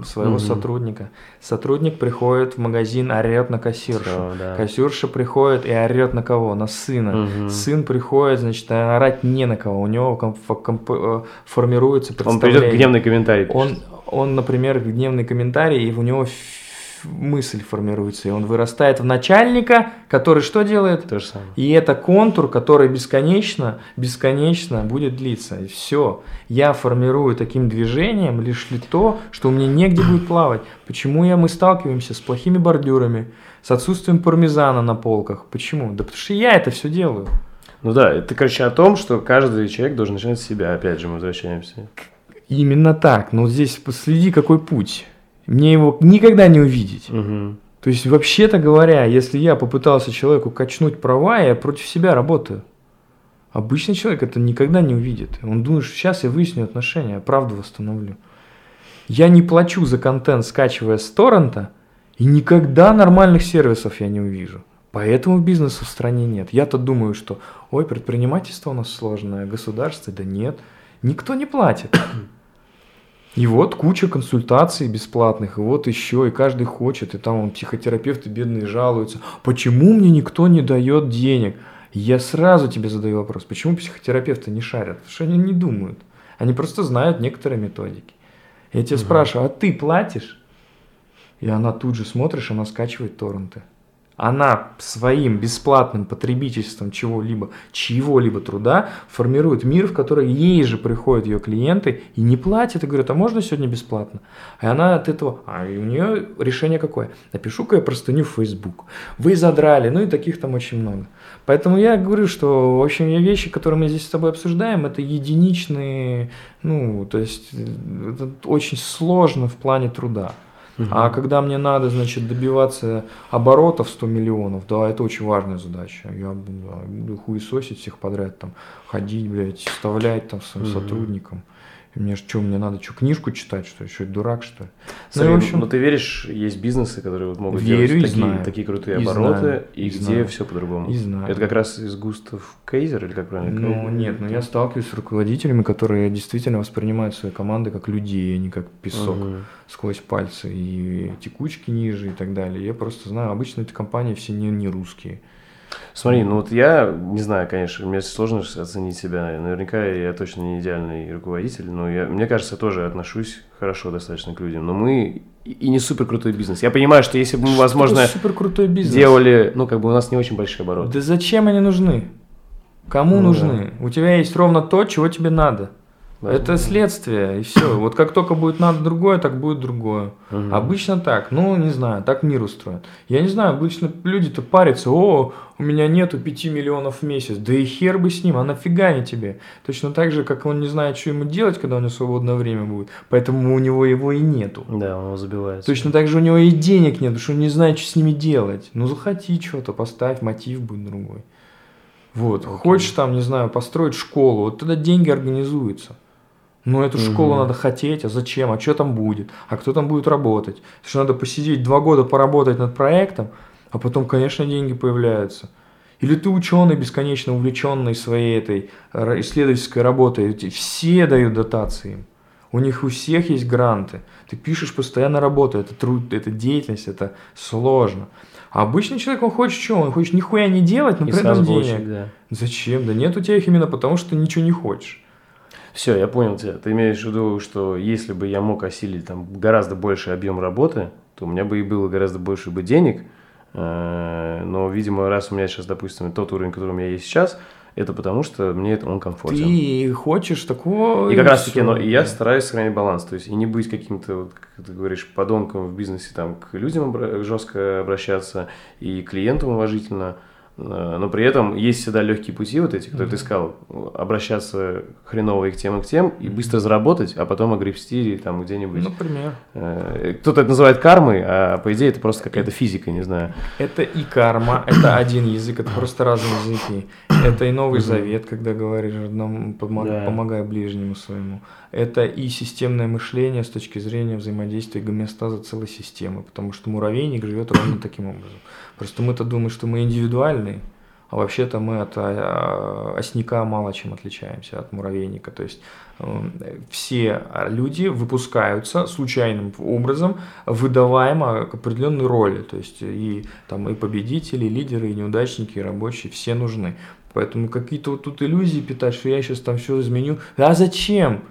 своего угу. сотрудника. Сотрудник приходит в магазин, орет на кассиршу. Все, да. Кассирша приходит и орет на кого? На сына. Угу. Сын приходит, значит, орать не на кого. У него комп- комп- э, формируется представление. Он придет гневный комментарий. Он, он, например, гневный комментарий, и у него мысль формируется, и он вырастает в начальника, который что делает? То же самое. И это контур, который бесконечно, бесконечно будет длиться. И все. Я формирую таким движением лишь ли то, что у меня негде будет плавать. Почему я, мы сталкиваемся с плохими бордюрами, с отсутствием пармезана на полках? Почему? Да потому что я это все делаю. Ну да, это, короче, о том, что каждый человек должен начинать с себя. Опять же, мы возвращаемся. Именно так. Но здесь последи, какой путь. Мне его никогда не увидеть. Угу. То есть, вообще-то говоря, если я попытался человеку качнуть права, я против себя работаю. Обычный человек это никогда не увидит. Он думает, что сейчас я выясню отношения, я правду восстановлю. Я не плачу за контент, скачивая с торрента, и никогда нормальных сервисов я не увижу. Поэтому бизнеса в стране нет. Я-то думаю, что, ой, предпринимательство у нас сложное, государство, да нет. Никто не платит. И вот куча консультаций бесплатных, и вот еще, и каждый хочет, и там он, психотерапевты бедные жалуются, почему мне никто не дает денег? Я сразу тебе задаю вопрос, почему психотерапевты не шарят? Потому что они не думают. Они просто знают некоторые методики. Я тебя угу. спрашиваю, а ты платишь? И она тут же смотришь, она скачивает торренты она своим бесплатным потребительством чего-либо, чьего-либо труда формирует мир, в который ей же приходят ее клиенты и не платят, и говорят, а можно сегодня бесплатно? И она от этого, а у нее решение какое? Напишу-ка я простыню в Facebook. Вы задрали, ну и таких там очень много. Поэтому я говорю, что, в общем, вещи, которые мы здесь с тобой обсуждаем, это единичные, ну, то есть это очень сложно в плане труда. Угу. А когда мне надо, значит, добиваться оборотов 100 миллионов, да, это очень важная задача. Я буду хуесосить всех подряд, там, ходить, блядь, вставлять там своим угу. сотрудникам. И мне что, мне надо что, книжку читать, что ли? Что, дурак, что ли? Смотри, ну, в общем... ну ты веришь, есть бизнесы, которые вот могут Верю делать такие, знаю. такие крутые и обороты, знаю. и, и где знаю. все по-другому. И знаю. Это как раз из Густав Кейзер, или как правильно? Ну, нет, но ну, я сталкиваюсь с руководителями, которые действительно воспринимают свои команды как людей, а не как песок угу. сквозь пальцы, и текучки ниже и так далее. Я просто знаю, обычно эти компании все не, не русские. Смотри, ну вот я не знаю, конечно, мне сложно оценить себя. Наверняка я точно не идеальный руководитель, но я, мне кажется, тоже отношусь хорошо достаточно к людям. Но мы и не супер крутой бизнес. Я понимаю, что если бы мы, возможно, супер крутой бизнес? делали, ну как бы у нас не очень большие обороты. Да зачем они нужны? Кому ну, нужны? Да. У тебя есть ровно то, чего тебе надо. Это следствие, и все. Вот как только будет надо другое, так будет другое. Угу. Обычно так. Ну, не знаю, так мир устроен. Я не знаю, обычно люди-то парятся, о, у меня нету 5 миллионов в месяц. Да и хер бы с ним, а нафига не тебе? Точно так же, как он не знает, что ему делать, когда у него свободное время будет. Поэтому у него его и нету. Да, он его забивает. Точно так же у него и денег нет, потому что он не знает, что с ними делать. Ну, захоти что-то, поставь, мотив будет другой. Вот, Окей. хочешь там, не знаю, построить школу, вот тогда деньги организуются. Ну, эту угу. школу надо хотеть, а зачем, а что там будет, а кто там будет работать. Что надо посидеть два года, поработать над проектом, а потом, конечно, деньги появляются. Или ты ученый, бесконечно увлеченный своей этой исследовательской работой, все дают дотации У них у всех есть гранты. Ты пишешь постоянно работу, это труд, это деятельность, это сложно. А обычный человек, он хочет что? Он хочет нихуя не делать, но и при этом денег. Да. Зачем? Да нет у тебя их именно потому, что ты ничего не хочешь. Все, я понял тебя. Ты имеешь в виду, что если бы я мог осилить там гораздо больше объем работы, то у меня бы и было гораздо больше бы денег. Э, но, видимо, раз у меня сейчас, допустим, тот уровень, который у меня есть сейчас, это потому, что мне это он комфортен. Ты хочешь такого... И как раз таки, но и я стараюсь сохранять баланс, то есть и не быть каким-то, вот, как ты говоришь, подонком в бизнесе, там, к людям жестко обращаться и клиентам уважительно, но при этом есть всегда легкие пути, вот эти, которые mm-hmm. ты сказал, обращаться хреново и к тем, и к тем, и быстро заработать, а потом огребсти там где-нибудь. Например. Э, кто-то это называет кармой, а по идее это просто какая-то физика, не знаю. Это и карма, это один язык, это просто разные языки. Это и Новый Завет, когда говоришь одному, помогай ближнему своему. Это и системное мышление с точки зрения взаимодействия гомеостаза целой системы, потому что муравейник живет ровно таким образом. Просто мы-то думаем, что мы индивидуальные, а вообще-то мы от а, осника мало чем отличаемся от муравейника. То есть эм, все люди выпускаются случайным образом, выдаваемо к определенной роли. То есть и там и победители, и лидеры, и неудачники, и рабочие, все нужны. Поэтому какие-то вот тут иллюзии питать, что я сейчас там все изменю. А зачем?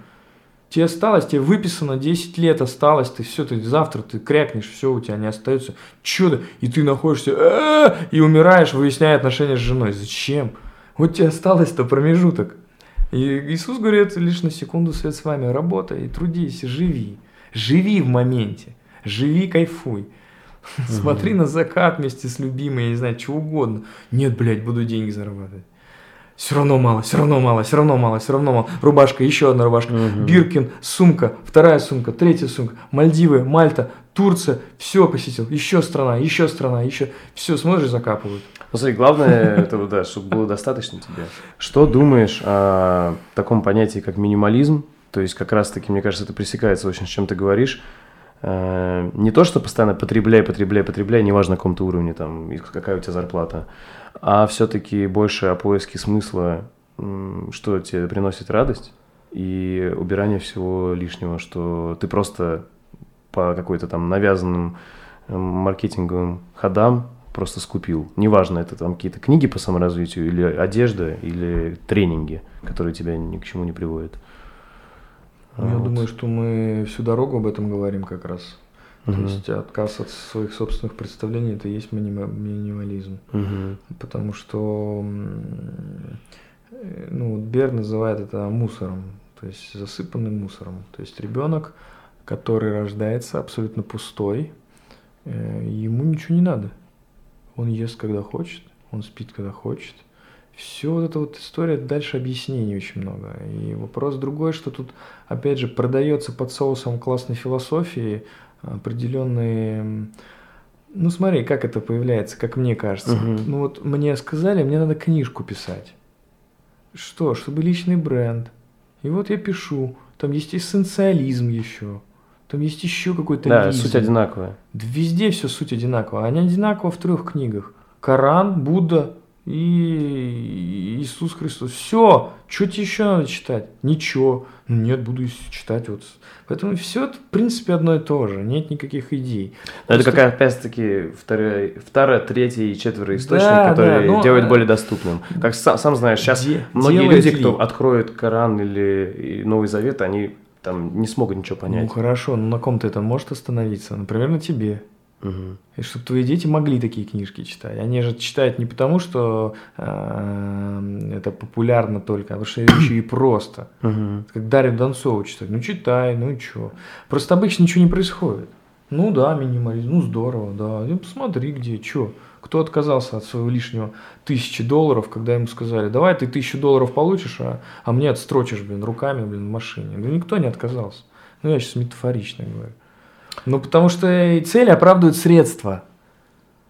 Тебе осталось, тебе выписано 10 лет осталось, ты все, ты завтра ты крякнешь, все у тебя не остается чудо, и ты находишься и умираешь, выясняя отношения с женой. Зачем? Вот тебе осталось-то промежуток. И Иисус говорит, лишь на секунду свет с вами, работай, трудись, живи. Живи в моменте, живи, кайфуй. Смотри на закат вместе с любимой, я не знаю, чего угодно. Нет, блядь, буду деньги зарабатывать. Все равно мало, все равно мало, все равно мало, все равно мало. Рубашка, еще одна рубашка. Угу. Биркин, сумка, вторая сумка, третья сумка. Мальдивы, Мальта, Турция, все посетил. Еще страна, еще страна, еще. Все, смотришь, закапывают. Ну, смотри, главное, это, да, чтобы было достаточно тебе. Что думаешь о таком понятии, как минимализм? То есть, как раз-таки, мне кажется, это пресекается очень, с чем ты говоришь. Э, не то, что постоянно потребляй, потребляй, потребляй, неважно на каком то уровне, там, какая у тебя зарплата, а все-таки больше о поиске смысла, что тебе приносит радость, и убирание всего лишнего, что ты просто по какой-то там навязанным маркетинговым ходам просто скупил. Неважно, это там какие-то книги по саморазвитию, или одежда, или тренинги, которые тебя ни к чему не приводят. Ну, я вот. думаю, что мы всю дорогу об этом говорим как раз. Угу. То есть отказ от своих собственных представлений это и есть минимализм. Угу. Потому что ну, Бер называет это мусором, то есть засыпанным мусором. То есть ребенок, который рождается абсолютно пустой, э, ему ничего не надо. Он ест, когда хочет, он спит, когда хочет. Все вот эта вот история, дальше объяснений очень много. И вопрос другой, что тут, опять же, продается под соусом классной философии определенные... Ну смотри, как это появляется, как мне кажется. Угу. Ну вот мне сказали, мне надо книжку писать. Что? Чтобы личный бренд. И вот я пишу. Там есть эссенциализм еще. Там есть еще какой-то Да, лизм. суть одинаковая. Везде все суть одинаковая. Они одинаково в трех книгах. Коран, Будда, и Иисус Христос. Все, что тебе еще надо читать? Ничего. Ну нет, буду читать вот. Поэтому все это, в принципе, одно и то же. Нет никаких идей. Но Просто... это как опять-таки вторая, вторая, третья и четвертый источник, да, который да, но... делает более доступным. Как сам, сам знаешь, сейчас Де... многие люди, ли? кто откроет Коран или Новый Завет, они там не смогут ничего понять. Ну хорошо, но на ком-то это может остановиться? Например, на тебе. Угу. И чтобы твои дети могли такие книжки читать. Они же читают не потому, что э, это популярно только, а потому что еще и просто. Угу. Как Дарью Донцову читать. Ну читай, ну что. Просто обычно ничего не происходит. Ну да, минимализм, ну здорово, да. Ну, посмотри где, что. Кто отказался от своего лишнего тысячи долларов, когда ему сказали, давай ты тысячу долларов получишь, а, а мне отстрочишь, блин, руками, блин, в машине. Да никто не отказался. Ну я сейчас метафорично говорю. Ну, потому что цели оправдывают средства.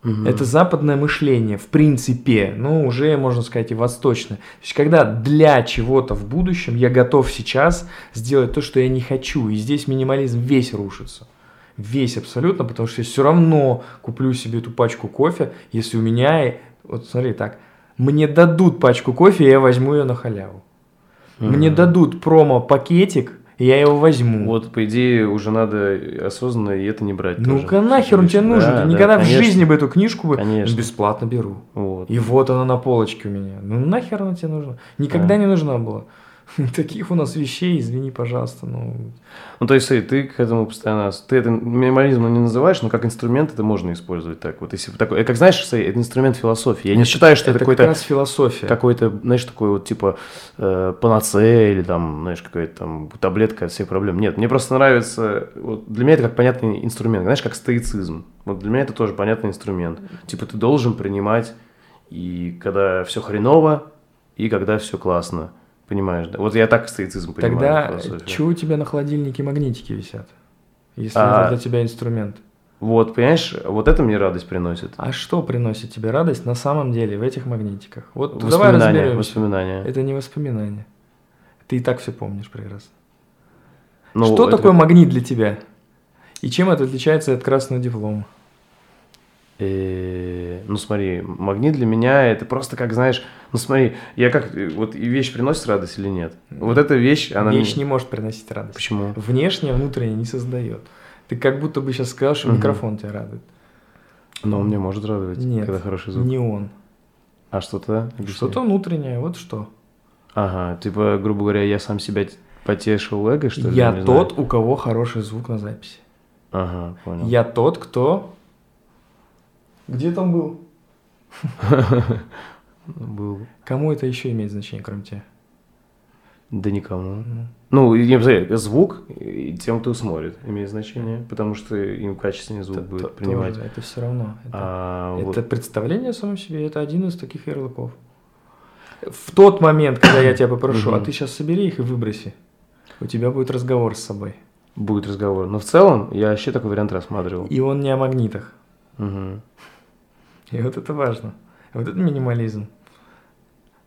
Угу. Это западное мышление, в принципе, ну, уже, можно сказать, и восточное. То есть, когда для чего-то в будущем я готов сейчас сделать то, что я не хочу. И здесь минимализм весь рушится. Весь абсолютно, потому что я все равно куплю себе эту пачку кофе, если у меня, вот смотри так, мне дадут пачку кофе, я возьму ее на халяву. Угу. Мне дадут промо-пакетик, я его возьму. Вот, по идее, уже надо осознанно и это не брать. Ну-ка нахер он тебе нужен? Да, Ты да, никогда конечно. в жизни бы эту книжку бы конечно. бесплатно беру. Вот. И вот она на полочке у меня. Ну нахер она тебе нужна? Никогда а. не нужна была. Таких у нас вещей, извини, пожалуйста. Ну, ну то есть ты к этому постоянно... Ты это минимализмом не называешь, но как инструмент это можно использовать так. Вот если такой... Как знаешь, это инструмент философии. Я не считаю, что это, это какой-то... как раз философия. Какой-то, знаешь, такой вот типа э, панацея или там, знаешь, какая-то там таблетка от всех проблем. Нет, мне просто нравится... Вот для меня это как понятный инструмент. Знаешь, как стоицизм. Вот для меня это тоже понятный инструмент. Типа ты должен принимать и когда все хреново, и когда все классно. Понимаешь, да? Вот я так стоицизм понимаю. Тогда что у тебя на холодильнике магнитики висят? Если а, это для тебя инструмент. Вот, понимаешь, вот это мне радость приносит. А что приносит тебе радость на самом деле в этих магнитиках? Вот давай разберемся. Воспоминания. Это не воспоминания. Ты и так все помнишь прекрасно. Ну, что это... такое магнит для тебя? И чем это отличается от красного диплома? И, ну смотри, магнит для меня это просто как, знаешь, ну смотри, я как, вот вещь приносит радость или нет? Вот эта вещь, она... Вещь не может приносить радость. Почему? Внешне, внутренне не создает. Ты как будто бы сейчас сказал, что угу. микрофон тебя радует. Но он мне может радовать, Нет, когда хороший звук. не он. А что-то? Что-то внутреннее, вот что. Ага, типа, грубо говоря, я сам себя потешил эго, что ли? Я тот, знаю. у кого хороший звук на записи. Ага, понял. Я тот, кто где там был? Был. Кому это еще имеет значение, кроме тебя? Да никому. Ну, не знаю, звук тем, кто смотрит, имеет значение, потому что им качественный звук это, будет то, принимать. Тоже, это все равно. Это, а, это вот... представление о самом себе, это один из таких ярлыков. В тот момент, когда я тебя попрошу, а ты сейчас собери их и выброси, у тебя будет разговор с собой. Будет разговор. Но в целом я вообще такой вариант рассматривал. И он не о магнитах. Угу. И вот это важно. Вот это минимализм.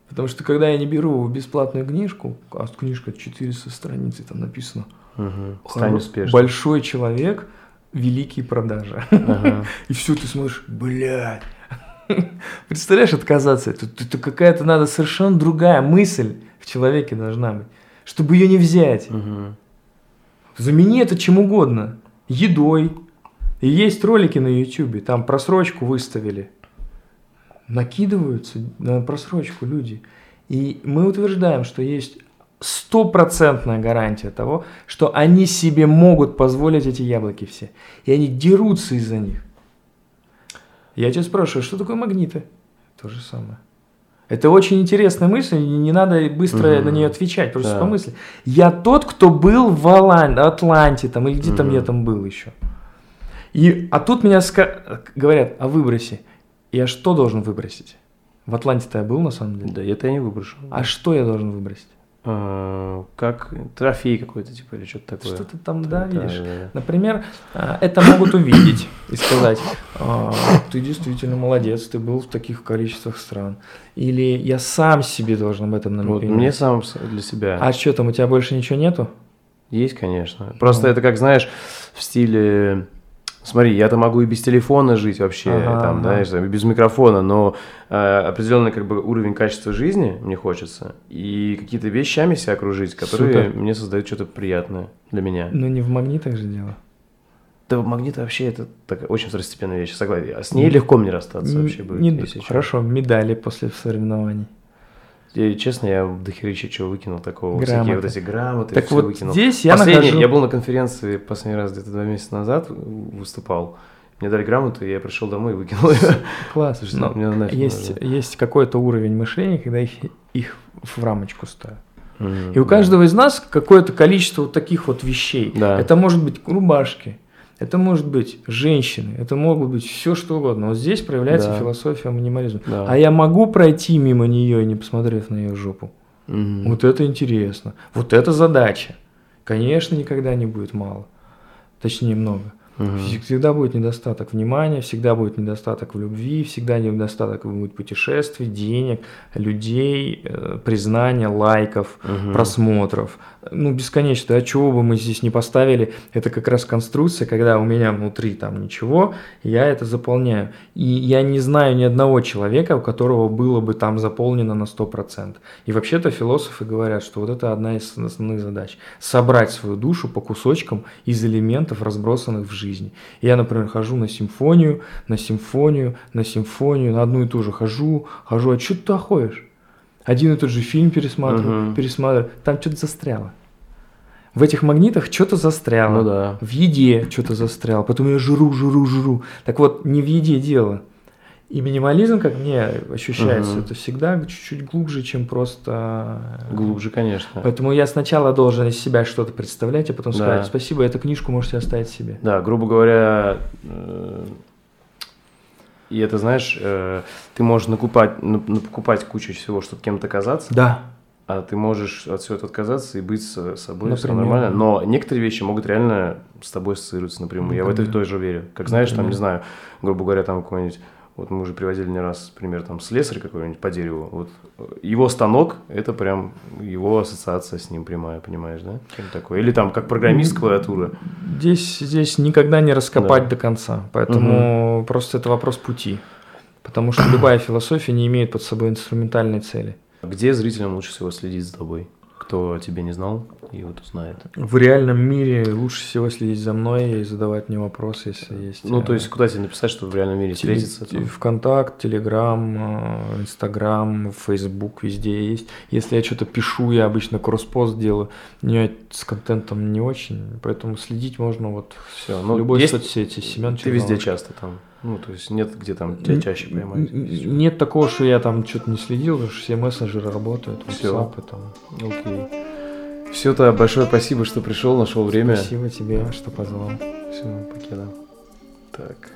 Потому что когда я не беру бесплатную книжку, а книжка 400 страниц, и там написано угу. Стань успешным. Большой человек, великие продажи. Ага. И все, ты смотришь, блядь. Представляешь, отказаться? Это, это какая-то надо совершенно другая мысль в человеке должна быть, чтобы ее не взять. Угу. Замени это чем угодно. Едой. И есть ролики на YouTube, там просрочку выставили накидываются на просрочку люди. И мы утверждаем, что есть стопроцентная гарантия того, что они себе могут позволить эти яблоки все. И они дерутся из-за них. Я тебя спрашиваю, что такое магниты? То же самое. Это очень интересная мысль, не надо быстро угу. на нее отвечать, просто да. помысли. Я тот, кто был в Алан... Атланте, там, или где угу. там я там был еще. И, а тут меня ска... говорят о выбросе. Я что должен выбросить? В Атланте-то я был, на самом деле. Да, это я не выброшу. А что я должен выбросить? А, как трофей какой-то, типа, или что-то такое. Что-то там, да, да видишь. Да, да. Например, а, это могут увидеть и сказать, а, ты действительно молодец, ты был в таких количествах стран. Или я сам себе должен об этом напомнить. Вот мне сам для себя. А что там, у тебя больше ничего нету? Есть, конечно. Просто ну. это как, знаешь, в стиле Смотри, я-то могу и без телефона жить вообще, ага, там, ага. знаешь, и без микрофона, но э, определенный как бы уровень качества жизни мне хочется, и какие-то вещами себя окружить, которые Супер. мне создают что-то приятное для меня. Но не в магнитах же дело. Да, магнит вообще это такая очень второстепенная вещь, согласен. А с ней легко мне расстаться вообще будет. Не, хорошо, медали после соревнований. И, честно, я до херища чего выкинул такого. Грамоты. Всякие вот эти грамоты, так вот выкинул. здесь я Последний, нахожу... Я был на конференции последний раз где-то два месяца назад, выступал. Мне дали грамоту, я пришел домой и выкинул ее. Класс. Но мне есть, есть какой-то уровень мышления, когда их, их в рамочку ставят. Mm-hmm, и у каждого из нас какое-то количество вот таких вот вещей. Да. Это может быть рубашки, это может быть женщины, это могут быть все что угодно. Вот здесь проявляется да. философия минимализма. Да. А я могу пройти мимо нее, не посмотрев на ее жопу. Угу. Вот это интересно. Вот это задача. Конечно, никогда не будет мало. Точнее, много. Угу. Всегда будет недостаток внимания, всегда будет недостаток в любви, всегда недостаток будет путешествий, денег, людей, э, признания, лайков, угу. просмотров. Ну, бесконечно. А чего бы мы здесь не поставили? Это как раз конструкция, когда у меня внутри там ничего, я это заполняю. И я не знаю ни одного человека, у которого было бы там заполнено на 100%. И вообще-то философы говорят, что вот это одна из основных задач. Собрать свою душу по кусочкам из элементов, разбросанных в жизни жизни. Я, например, хожу на симфонию, на симфонию, на симфонию, на одну и ту же хожу, хожу, а что ты туда ходишь? Один и тот же фильм пересматриваю, uh-huh. пересматриваю, там что-то застряло. В этих магнитах что-то застряло. Ну да. В еде что-то застряло. Потом я жру, жру, жру. Так вот, не в еде дело. И минимализм, как мне ощущается, угу. это всегда чуть-чуть глубже, чем просто... Глубже, конечно. Поэтому я сначала должен из себя что-то представлять, а потом да. сказать, спасибо, эту книжку можете оставить себе. Да, грубо говоря, э, и это, знаешь, э, ты можешь накупать, накупать кучу всего, чтобы кем-то казаться. Да. А ты можешь от всего этого отказаться и быть с собой, Например. все нормально. Но некоторые вещи могут реально с тобой ассоциироваться напрямую. Например. Я в это тоже верю. Как знаешь, Например. там, не знаю, грубо говоря, там какой-нибудь Вот мы уже приводили не раз пример там слесарь какой-нибудь по дереву. Вот его станок – это прям его ассоциация с ним прямая, понимаешь, да? Чем такое? Или там как программист клавиатура. Здесь, здесь никогда не раскопать да. до конца, поэтому угу. просто это вопрос пути. Потому что любая философия не имеет под собой инструментальной цели. Где зрителям лучше всего следить за тобой? Кто тебе не знал и вот узнает. В реальном мире лучше всего следить за мной и задавать мне вопросы, если есть. Ну, то есть, куда тебе написать, чтобы в реальном мире Теле- встретиться? Там? Вконтакт, Телеграм, э, Инстаграм, Фейсбук, везде есть. Если я что-то пишу, я обычно кросспост делаю. Мне с контентом не очень, поэтому следить можно вот все. Ну, любой есть... соцсети. Семен Ты везде часто там. Ну, то есть нет, где там тебя чаще поймать? Нет такого, что я там что-то не следил, потому что все мессенджеры работают, все. WhatsApp и там. Окей. Все, то большое спасибо, что пришел, нашел время. Спасибо тебе, что позвал. Все, покеда. Так.